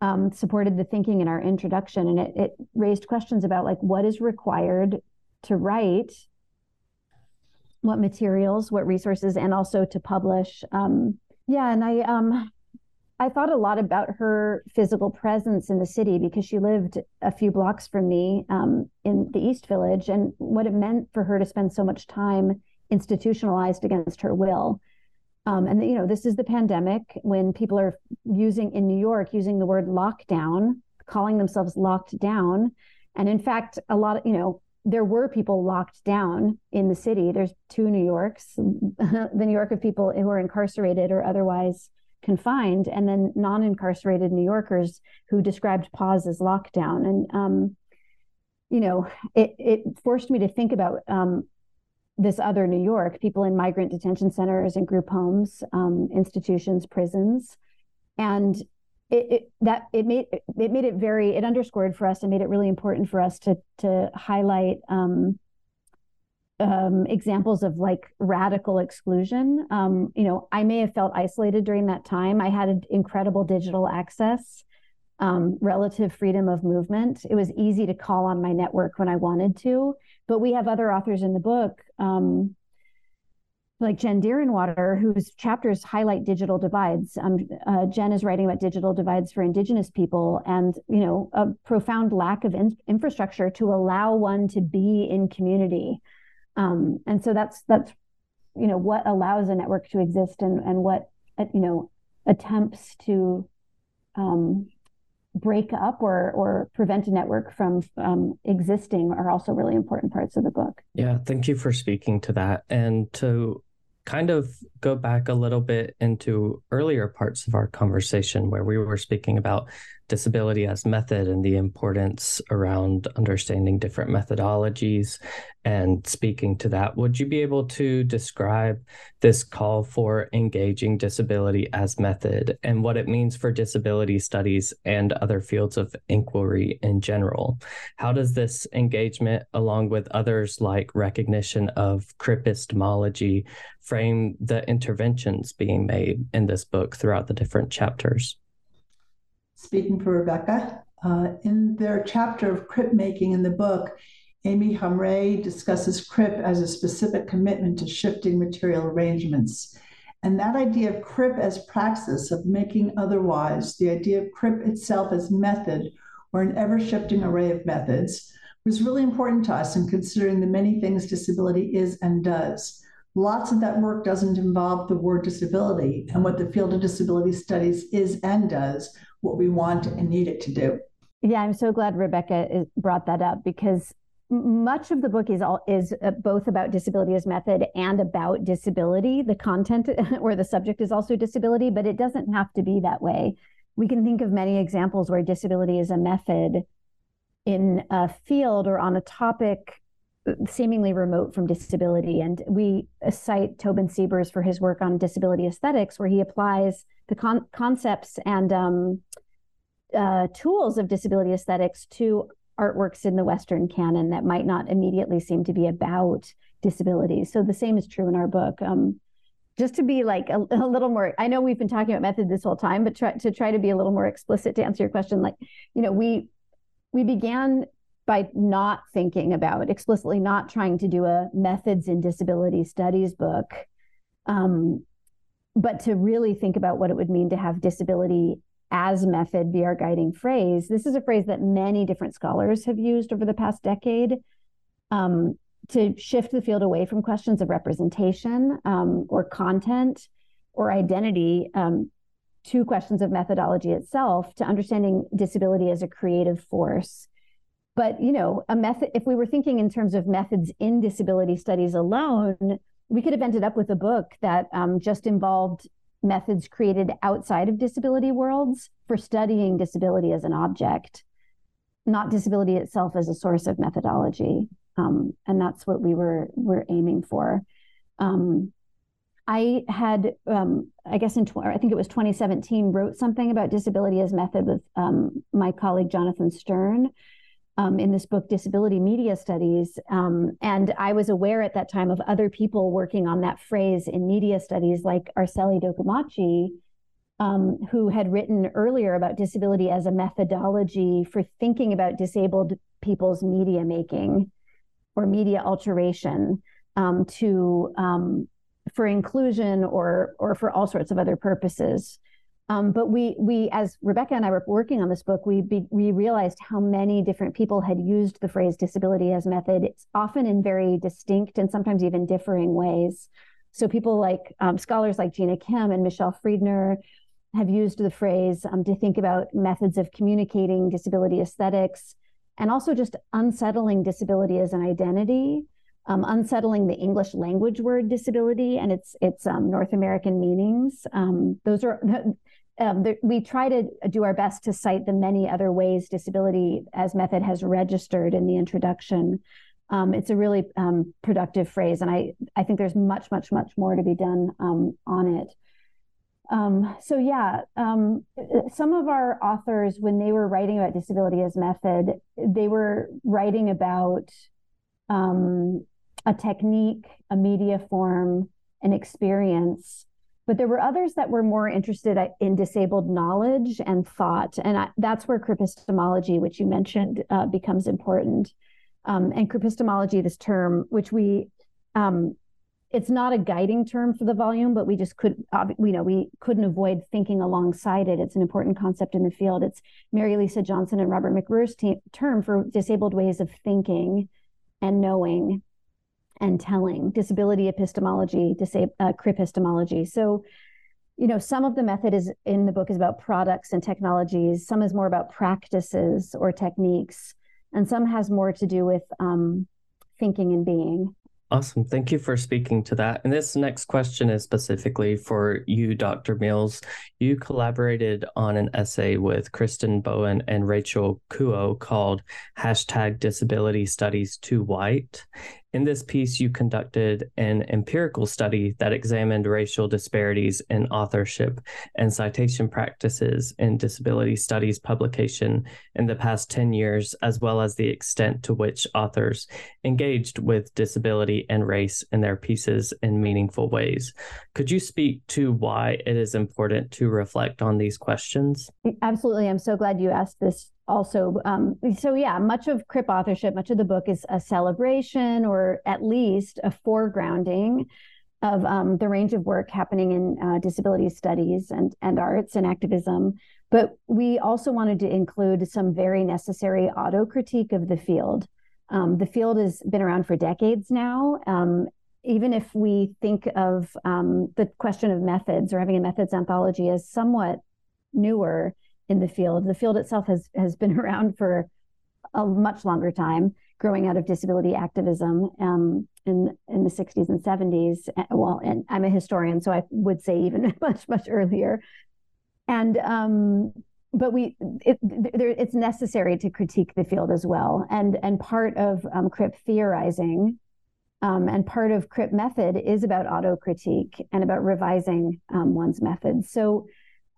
um, supported the thinking in our introduction, and it, it raised questions about like what is required to write, what materials, what resources, and also to publish. Um, yeah, and I um, I thought a lot about her physical presence in the city because she lived a few blocks from me um, in the East Village, and what it meant for her to spend so much time institutionalized against her will. Um, and you know, this is the pandemic when people are using in New York using the word lockdown, calling themselves locked down. And in fact, a lot of you know, there were people locked down in the city. There's two New Yorks, (laughs) the New York of people who are incarcerated or otherwise confined, and then non-incarcerated New Yorkers who described pause as lockdown. And um, you know, it it forced me to think about um, this other New York, people in migrant detention centers and group homes, um, institutions, prisons, and it, it, that it made it made it very it underscored for us and made it really important for us to to highlight um, um, examples of like radical exclusion. Um, you know, I may have felt isolated during that time. I had incredible digital access um, relative freedom of movement. It was easy to call on my network when I wanted to. But we have other authors in the book, um, like Jen Deerinwater, whose chapters highlight digital divides. Um, uh, Jen is writing about digital divides for Indigenous people, and you know, a profound lack of in- infrastructure to allow one to be in community. Um, and so that's that's you know what allows a network to exist, and and what you know attempts to um, break up or or prevent a network from um, existing are also really important parts of the book. Yeah, thank you for speaking to that and to kind of go back a little bit into earlier parts of our conversation where we were speaking about disability as method and the importance around understanding different methodologies and speaking to that. Would you be able to describe this call for engaging disability as method and what it means for disability studies and other fields of inquiry in general? How does this engagement, along with others like recognition of epistemology, frame the interventions being made in this book throughout the different chapters? Speaking for Rebecca. Uh, in their chapter of crip making in the book, Aimi Hamraie discusses crip as a specific commitment to shifting material arrangements. And that idea of crip as praxis, of making otherwise, the idea of crip itself as method or an ever shifting array of methods, was really important to us in considering the many things disability is and does. Lots of that work doesn't involve the word disability and what the field of disability studies is and does what we want and need it to do. Yeah, I'm so glad Rebecca brought that up because much of the book is all is uh, both about disability as method and about disability. The content (laughs) or the subject is also disability, but it doesn't have to be that way. We can think of many examples where disability is a method in a field or on a topic seemingly remote from disability. And we cite Tobin Siebers for his work on disability aesthetics, where he applies the con- concepts and um, uh, tools of disability aesthetics to artworks in the Western canon that might not immediately seem to be about disabilities. So the same is true in our book. Um, just to be like a, a, little more, I know we've been talking about method this whole time, but try, to try to be a little more explicit to answer your question, like you know, we we began by not thinking about explicitly not trying to do a methods in disability studies book um, but to really think about what it would mean to have disability as method be our guiding phrase. This is a phrase that many different scholars have used over the past decade um, to shift the field away from questions of representation um, or content or identity um, to questions of methodology itself, to understanding disability as a creative force. But you know, a method. If we were thinking in terms of methods in disability studies alone, we could have ended up with a book that um, just involved methods created outside of disability worlds for studying disability as an object. not disability itself as a source of methodology. Um, and that's what we were were aiming for. Um, I had, um, I guess in tw- I think it was 2017, wrote something about disability as method with um, my colleague Jonathan Sterne um, in this book, Disability Media Studies. Um, and I was aware at that time of other people working on that phrase in media studies, like Arseli Dokumaci, um, who had written earlier about disability as a methodology for thinking about disabled people's media making or media alteration um, to um, for inclusion or or for all sorts of other purposes. Um, but we we as Rebecca and I were working on this book, we be, we realized how many different people had used the phrase disability as method. It's often in very distinct and sometimes even differing ways. So people like um, scholars like Jina Kim and Michele Friedner have used the phrase um, to think about methods of communicating disability aesthetics and also just unsettling disability as an identity um, unsettling the English language word disability and its its um, North American meanings. Um, those are (laughs) um, we try to do our best to cite the many other ways disability as method has registered in the introduction. Um, it's a really um, productive phrase, and I I think there's much much much more to be done on it. Um, so yeah, um, some of our authors, when they were writing about disability as method, they were writing about um, a technique, a media form, an experience. But there were others that were more interested in disabled knowledge and thought. And I, that's where cripistemology, which you mentioned, uh, becomes important. Um, and cripistemology, this term, which we, um, it's not a guiding term for the volume, but we just could, uh, you know, we couldn't avoid thinking alongside it. It's an important concept in the field. It's Merri Lisa Johnson and Robert McRuer's te- term for disabled ways of thinking and knowing and telling, disability epistemology, disab- uh, cripistemology. So, you know, some of the method is in the book is about products and technologies. Some is more about practices or techniques, and some has more to do with um, thinking and being. Awesome. Thank you for speaking to that. And this next question is specifically for you, Dr. Mills. You collaborated on an essay with Kristen Bowen and Rachel Kuo called hashtag disability studies too white. In this piece, you conducted an empirical study that examined racial disparities in authorship and citation practices in disability studies publication in the past 10 years, as well as the extent to which authors engaged with disability and race in their pieces in meaningful ways. Could you speak to why it is important to reflect on these questions? Absolutely. I'm so glad you asked this also um, so yeah much of crip authorship much of the book is a celebration or at least a foregrounding of um, the range of work happening in uh, disability studies and, and arts and activism. But we also wanted to include some very necessary auto critique of the field. Um, the field has been around for decades now. Um, even if we think of um, the question of methods or having a methods anthology as somewhat newer in the field. The field itself has has been (laughs) around for a much longer time, growing out of disability activism um, in in the 60s and 70s. Well, and I'm a historian, so I would say even (laughs) much much earlier. And um, but we it, there, it's necessary to critique the field as well. And and part of um, CRIP theorizing. Um, and part of CRIP method is about auto critique and about revising um, one's methods. So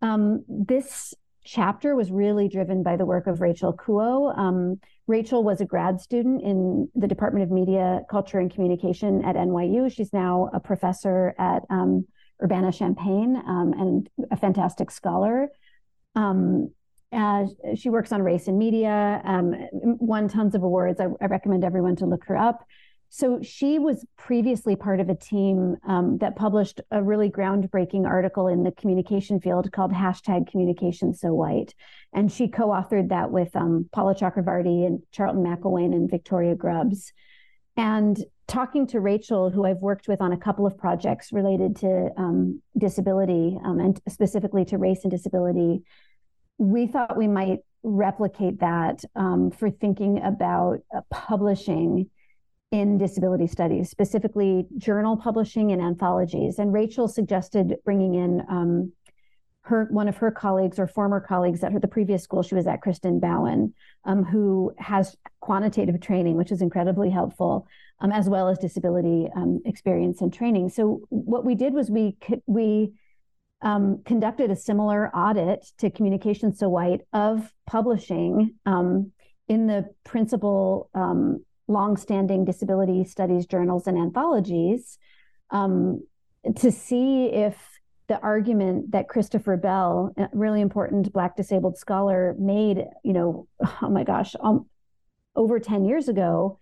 um, this chapter was really driven by the work of Rachel Kuo. Um, Rachel was a grad student in the Department of Media, Culture, and Communication at NYU. She's now a professor at um, Urbana Champaign um, and a fantastic scholar. Um, she works on race and media, um, won tons of awards. I, I recommend everyone to look her up. So she was previously part of a team um, that published a really groundbreaking article in the communication field called hashtag communication so white. And she co-authored that with um, Paula Chakravartty and Charlton McIlwain and Victoria Grubbs. And talking to Rachel, who I've worked with on a couple of projects related to um, disability um, and specifically to race and disability, we thought we might replicate that um, for thinking about uh, publishing in disability studies, specifically journal publishing and anthologies. And Rachel suggested bringing in um, her one of her colleagues or former colleagues at her the previous school she was at, Kristen Bowen, um, who has quantitative training, which is incredibly helpful, um, as well as disability um, experience and training. So what we did was we we um, conducted a similar audit to Communications So White of publishing um, in the principal um, longstanding disability studies journals and anthologies to see if the argument that Christopher Bell, a really important Black disabled scholar, made, you know, oh my gosh, um, over 10 years ago,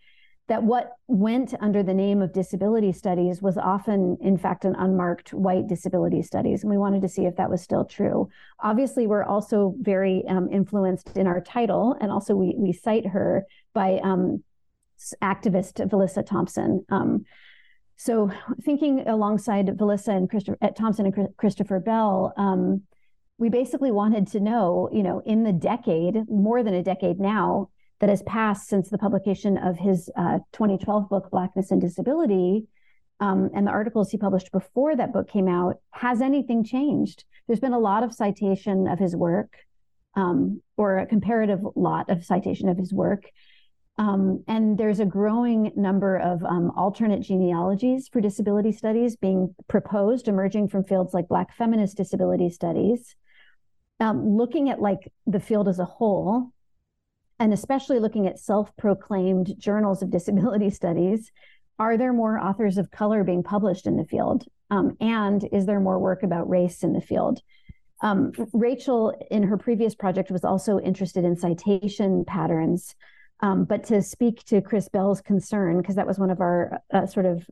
that what went under the name of disability studies was often, in fact, an unmarked white disability studies. And we wanted to see if that was still true. Obviously, we're also very um, influenced in our title, and also we, we cite her by um, activist Vilissa Thompson. Um, so thinking alongside Vilissa and Christopher Thompson and Christopher Bell, um, we basically wanted to know, you know, in the decade, more than a decade now, that has passed since the publication of his uh, 2012 book, Blackness and Disability, um, and the articles he published before that book came out, has anything changed? There's been a lot of citation of his work, um, or a comparative lot of citation of his work. Um, and there's a growing number of um, alternate genealogies for disability studies being proposed, emerging from fields like Black feminist disability studies. Um, looking at like the field as a whole, and especially looking at self-proclaimed journals of (laughs) disability studies, are there more authors of color being published in the field? Um, and is there more work about race in the field? Um, Rachel, in her previous project, was also interested in citation patterns um, but to speak to Chris Bell's concern, because that was one of our uh, sort of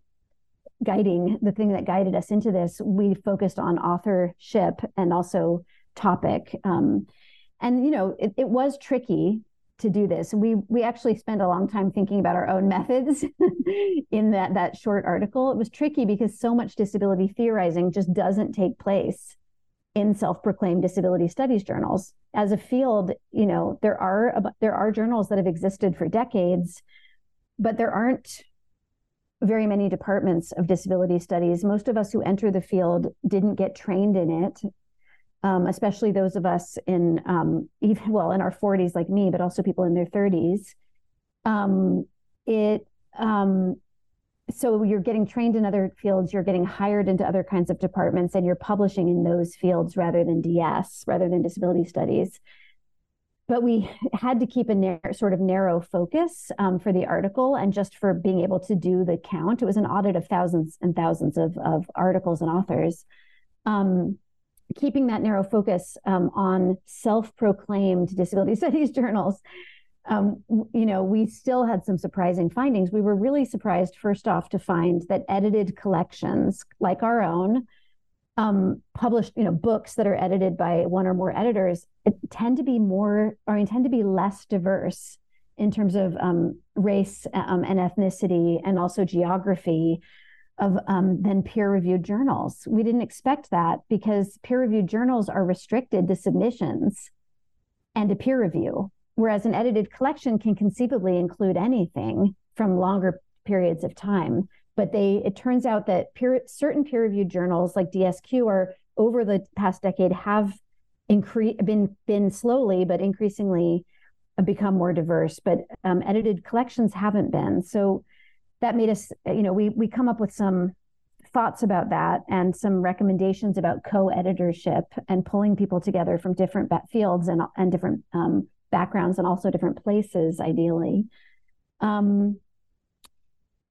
guiding, the thing that guided us into this, we focused on authorship and also topic. Um, and you know, it, it was tricky to do this. We we actually spent a long time thinking about our own (laughs) methods in that that short article. It was tricky because so much disability theorizing just doesn't take place in self-proclaimed disability studies journals. As a field you know there are there are journals that have existed for decades but there aren't very many departments of disability studies. Most of us who enter the field didn't get trained in it um, especially those of us in um, even well in our 40s like me but also people in their 30s um, it um, so you're getting trained in other fields you're getting hired into other kinds of departments and you're publishing in those fields rather than ds rather than disability studies. But we had to keep a narrow, sort of narrow focus um, for the article and just for being able to do the count. It was an audit of thousands and thousands of, of articles and authors. Um, keeping that narrow focus um, on self-proclaimed disability (laughs) studies journals um, you know, we still had some surprising findings. We were really surprised, first off, to find that edited collections like our own, um, published, you know, books that are edited by one or more editors, tend to be more, or tend to be less diverse in terms of um, race um, and ethnicity and also geography of um, than peer-reviewed journals. We didn't expect that because peer-reviewed journals are restricted to submissions and to peer review whereas an edited collection can conceivably include anything from longer periods of time but they it turns out that peer, certain peer reviewed journals like DSQ are over the past decade have incre- been been slowly but increasingly become more diverse but um, edited collections haven't been. So that made us you know we we come up with some thoughts about that and some recommendations about co-editorship and pulling people together from different fields and and different um, backgrounds and also different places, ideally. Um,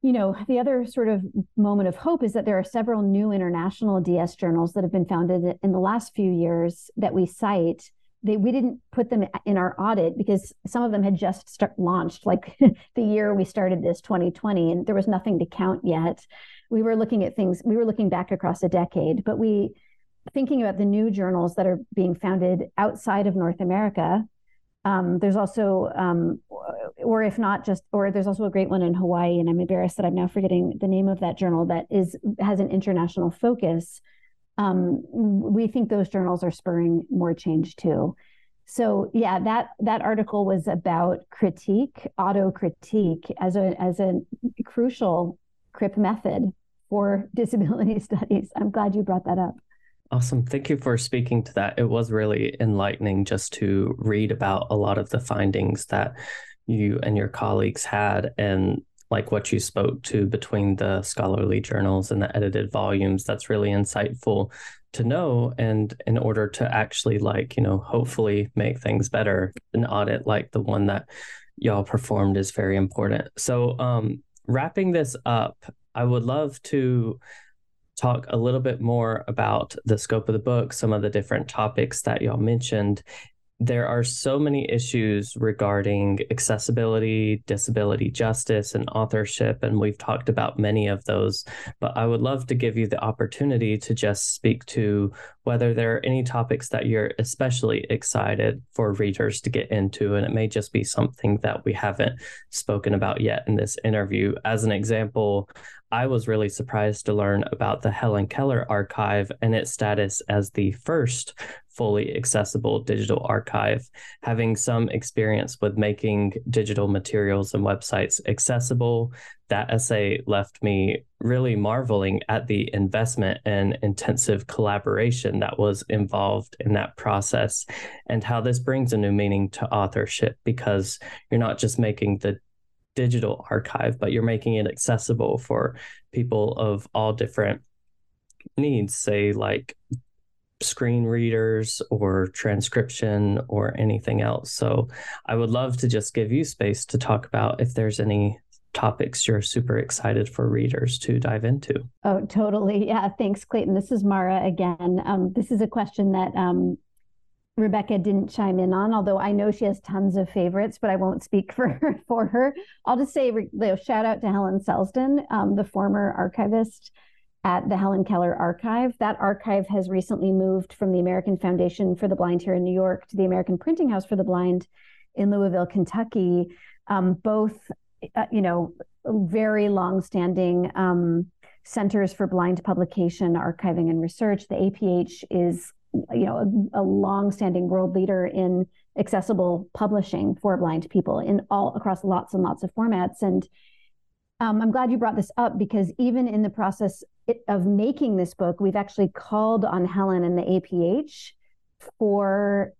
you know, the other sort of moment of hope is that there are several new international DS journals that have been founded in the last few years that we cite. They, we didn't put them in our audit because some of them had just start, launched like (laughs) the year we started this 2020 and there was nothing to count yet we were looking at things we were looking back across a decade but we thinking about the new journals that are being founded outside of north america um, there's also, um, or if not just, or there's also a great one in Hawaii, and I'm embarrassed that I'm now forgetting the name of that journal that is has an international focus. Um, we think those journals are spurring more change too. So yeah, that that article was about critique, auto critique as a as a crucial CRIP method for (laughs) disability studies. I'm glad you brought that up. Awesome. Thank you for speaking to that. It was really enlightening just to read about a lot of the findings that you and your colleagues had and like what you spoke to between the scholarly journals and the edited volumes. That's really insightful to know. And in order to actually, like, you know, hopefully make things better, an audit like the one that y'all performed is very important. So, um, wrapping this up, I would love to talk a little bit more about the scope of the book, some of the different topics that y'all mentioned. There are so many issues regarding accessibility, disability justice, and authorship, and we've talked about many of those. But I would love to give you the opportunity to just speak to whether there are any topics that you're especially excited for readers to get into. And it may just be something that we haven't spoken about yet in this interview. As an example, I was really surprised to learn about the Helen Keller archive and its status as the first fully accessible digital archive. Having some experience with making digital materials and websites accessible, that essay left me really marveling at the investment and intensive collaboration that was involved in that process and how this brings a new meaning to authorship because you're not just making the digital archive, but you're making it accessible for people of all different needs, say like screen readers or transcription or anything else. So I would love to just give you space to talk about if there's any topics you're super excited for readers to dive into. Oh, totally. Yeah. Thanks, Clayton. This is Mara again. Um, this is a question that um, Rebecca didn't chime in on, although I know she has tons of favorites, but I won't speak for (laughs) her. For her. I'll just say, you know, shout out to Helen Selsdon, um, the former archivist at the Helen Keller Archive. That archive has recently moved from the American Foundation for the Blind here in New York to the American Printing House for the Blind in Louisville, Kentucky. Um, both, uh, you know, very long-standing um, centers for blind publication, archiving, and research. The APH is you know a, a long-standing world leader in accessible publishing for blind people in all across lots and lots of formats. And um, i'm glad you brought this up because even in the process of making this book we've actually called on helen and the aph for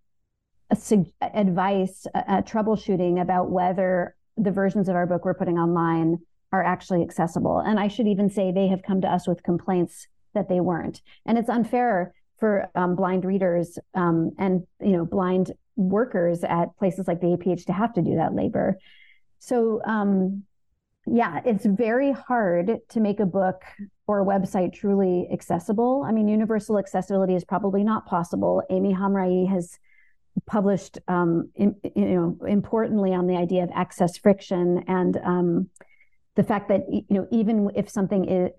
advice troubleshooting about whether the versions of our book we're putting online are actually accessible. And i should even say they have come to us with complaints that they weren't. And it's unfair for um, blind readers um, and you know blind workers at places like the APH to have to do that labor. So um, yeah, it's very hard to make a book or a website truly accessible. I mean, universal accessibility is probably not possible. Aimi Hamraie has published, um, in, you know, importantly on the idea of access friction and um, the fact that you know even if something is,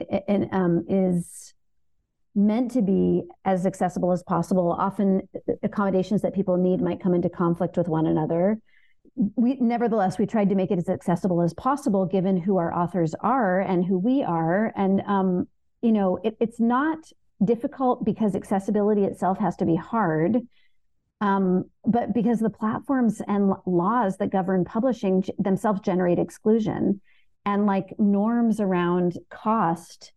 um, is meant to be as accessible as possible. Often accommodations that people need might come into conflict with one another. We nevertheless we tried to make it as accessible as possible given who our authors are and who we are. And um, you know, it, it's not difficult because accessibility itself has to be hard. Um, but because the platforms and laws that govern publishing themselves generate exclusion and like norms around cost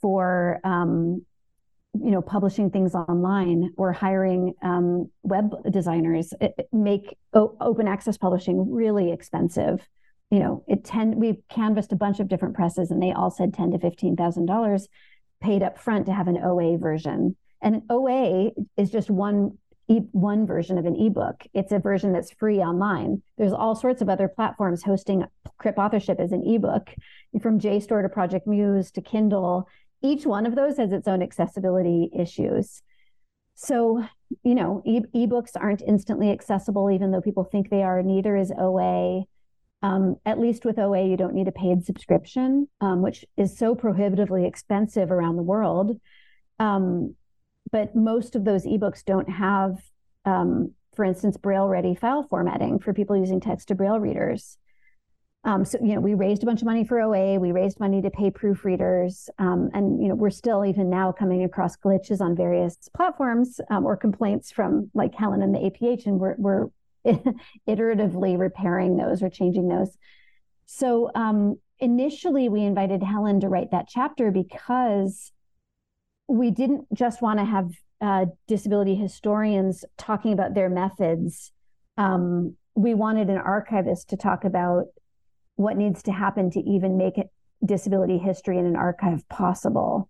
for um, you know publishing things online or hiring um, web designers it, it make o- open access publishing really expensive. You know it tend we canvassed a bunch of different presses and they all said ten to fifteen thousand dollars paid up front to have an oa version. And an oa is just one e- one version of an ebook. It's a version that's free online. There's all sorts of other platforms hosting crip authorship as an ebook from jstor to project muse to kindle each one of those has its own accessibility issues. So, you know, e- ebooks aren't instantly accessible, even though people think they are. Neither is OA. Um, at least with OA, you don't need a paid subscription, um, which is so prohibitively expensive around the world. Um, but most of those ebooks don't have, um, for instance, Braille ready file formatting for people using text to Braille readers. Um, so you know, we raised a bunch of money for OA. We raised money to pay proofreaders, um, and you know, we're still even now coming across glitches on various platforms um, or complaints from like Helen and the APH, and we're we're (laughs) iteratively repairing those or changing those. So um, initially, we invited Helen to write that chapter because we didn't just want to have uh, disability historians talking about their methods. Um, we wanted an archivist to talk about what needs to happen to even make disability history in an archive possible.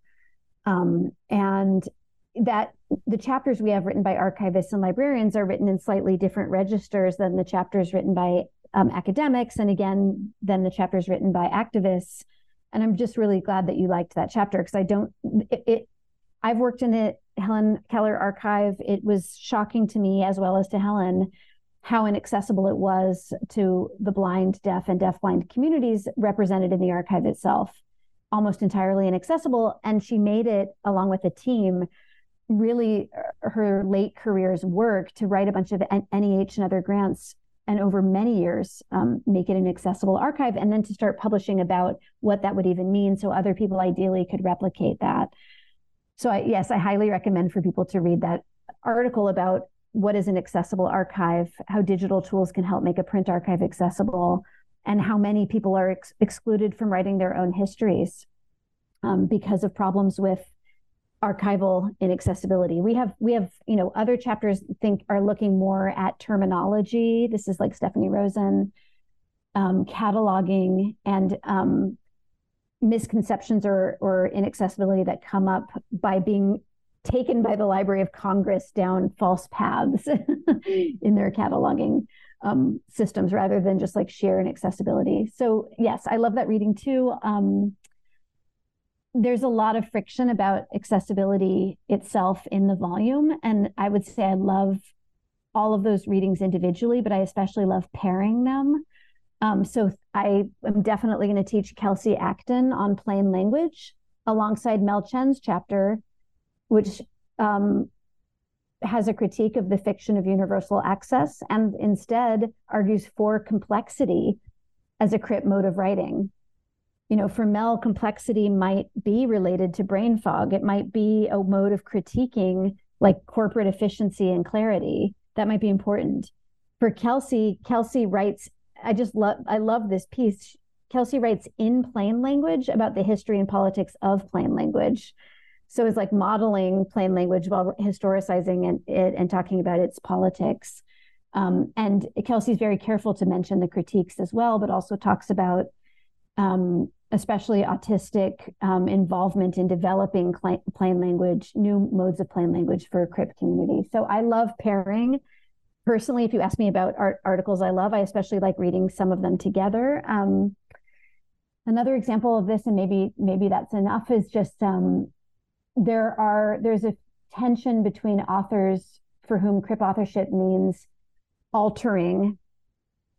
Um, and that the chapters we have written by archivists and librarians are written in slightly different registers than the chapters written by um, academics, and again, than the chapters written by activists. And I'm just really glad that you liked that chapter because I don't. It, it, I've worked in the Helen Keller archive. It was shocking to me as well as to Helen how inaccessible it was to the blind, deaf, and deafblind communities represented in the archive itself, almost entirely inaccessible. And she made it, along with a team, really uh, her late career's work to write a bunch of NEH and other grants and over many years um, make it an accessible archive and then to start publishing about what that would even mean so other people ideally could replicate that so I, yes i highly recommend for people to read that article about what is an accessible archive how digital tools can help make a print archive accessible and how many people are ex- excluded from writing their own histories um, because of problems with archival inaccessibility. We have we have you know other chapters think are looking more at terminology. This is like Stephanie Rosen, um, cataloging and um, misconceptions or or inaccessibility that come up by being taken by the Library of Congress down false paths (laughs) in their cataloging um, systems rather than just like sheer accessibility. So yes, I love that reading too. Um, there's a lot of friction about accessibility itself in the volume. And I would say I love all of those readings individually, but I especially love pairing them. Um, so I am definitely going to teach Kelsie Acton on plain language alongside Mel Chen's chapter, which um, has a critique of the fiction of universal access and instead argues for complexity as a crip mode of writing you know, for Mel, complexity might be related to brain fog. It might be a mode of critiquing like corporate efficiency and clarity. That might be important. For Kelsie, Kelsie writes, I just love, I love this piece. Kelsie writes in plain language about the history and politics of plain language. So it's like modeling plain language while historicizing and, it and talking about its politics. Um, and Kelsie's very careful to mention the critiques as well, but also talks about um, especially autistic um, involvement in developing cl- plain language, new modes of plain language for crip community. So I love pairing. Personally, if you ask me about art articles I love, I especially like reading some of them together. Um, another example of this, and maybe maybe that's enough, is just um, there are there's a tension between authors for whom crip authorship means altering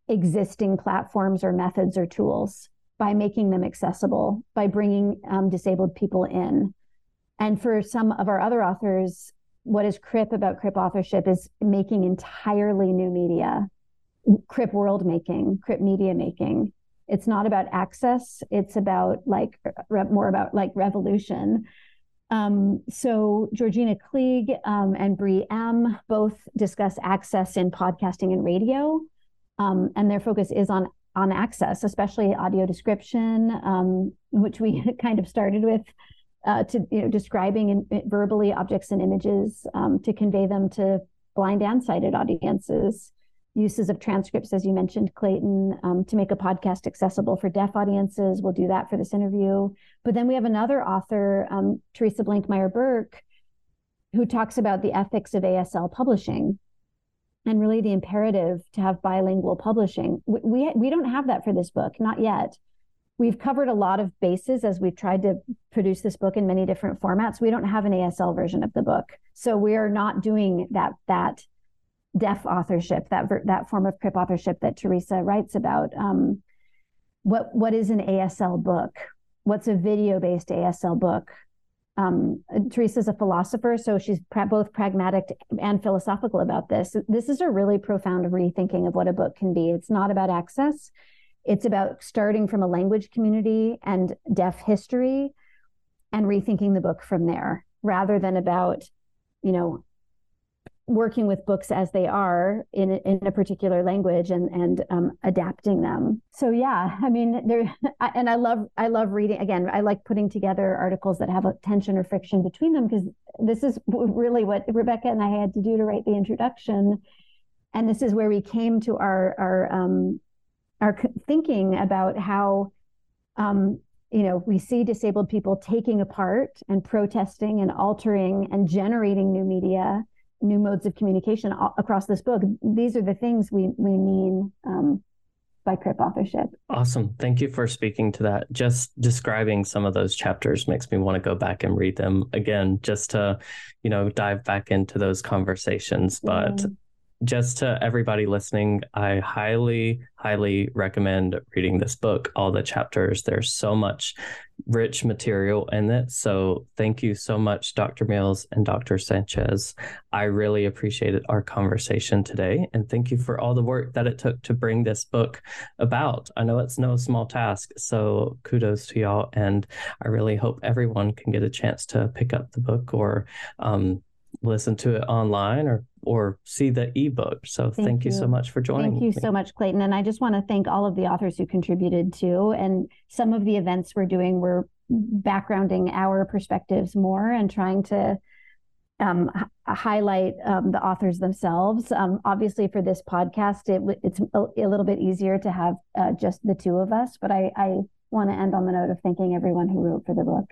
existing platforms or methods or tools by making them accessible, by bringing um, disabled people in. And for some of our other authors, what is CRIP about CRIP authorship is making entirely new media, CRIP world making, CRIP media making. It's not about access, it's about like re- more about like revolution. Um, so Georgina Kleege um, and Bri M both discuss access in podcasting and radio. Um, and their focus is on on access, especially audio description, um, which we (laughs) kind of started with, uh, to you know describing in, verbally objects and images um, to convey them to blind and sighted audiences. Uses of transcripts, as you mentioned, Clayton, um, to make a podcast accessible for deaf audiences. We'll do that for this interview. But then we have another author, um, Teresa Blankmeyer Burke, who talks about the ethics of ASL publishing and really the imperative to have bilingual publishing. We, we, we don't have that for this book, not yet. We've covered a lot of bases as we've tried to produce this book in many different formats. We don't have an ASL version of the book, so we are not doing that that deaf authorship, that that form of crip authorship that Teresa writes about. Um, what what is an ASL book? What's a video based ASL book? um, Teresa's a philosopher, so she's both pragmatic and philosophical about this. This is a really profound rethinking of what a book can be. It's not about access, it's about starting from a language community and deaf history and rethinking the book from there rather than about, you know, working with books as they are in in a particular language and and um, adapting them. So yeah, I mean there and I love I love reading again. I like putting together articles that have a tension or friction between them because this is really what Rebecca and I had to do to write the introduction, and this is where we came to our our um, our thinking about how um, you know we see disabled people taking apart and protesting and altering and generating new media new modes of communication across this book. These are the things we we mean um, by crip authorship. Awesome. Thank you for speaking to that. Just describing some of those chapters makes me want to go back and read them again, just to, you know, dive back into those conversations. But mm just to everybody listening, I highly, highly recommend reading this book, all the chapters. There's so much rich material in it. So thank you so much, Dr. Mills and Dr. Sanchez. I really appreciated our conversation today. And thank you for all the work that it took to bring this book about. I know it's no small task. So kudos to y'all. And I really hope everyone can get a chance to pick up the book or, um, listen to it online or or see the ebook. So thank, thank you. you. so much for joining. Thank you me. so much, Clayton. And I just want to thank all of the authors who contributed too. And some of the events we're doing, we're backgrounding our perspectives more and trying to um, h- highlight um, the authors themselves. Um, obviously, for this podcast, it, it's a, a, little bit easier to have uh, just the two of us. But I, I want to end on the note of thanking everyone who wrote for the book.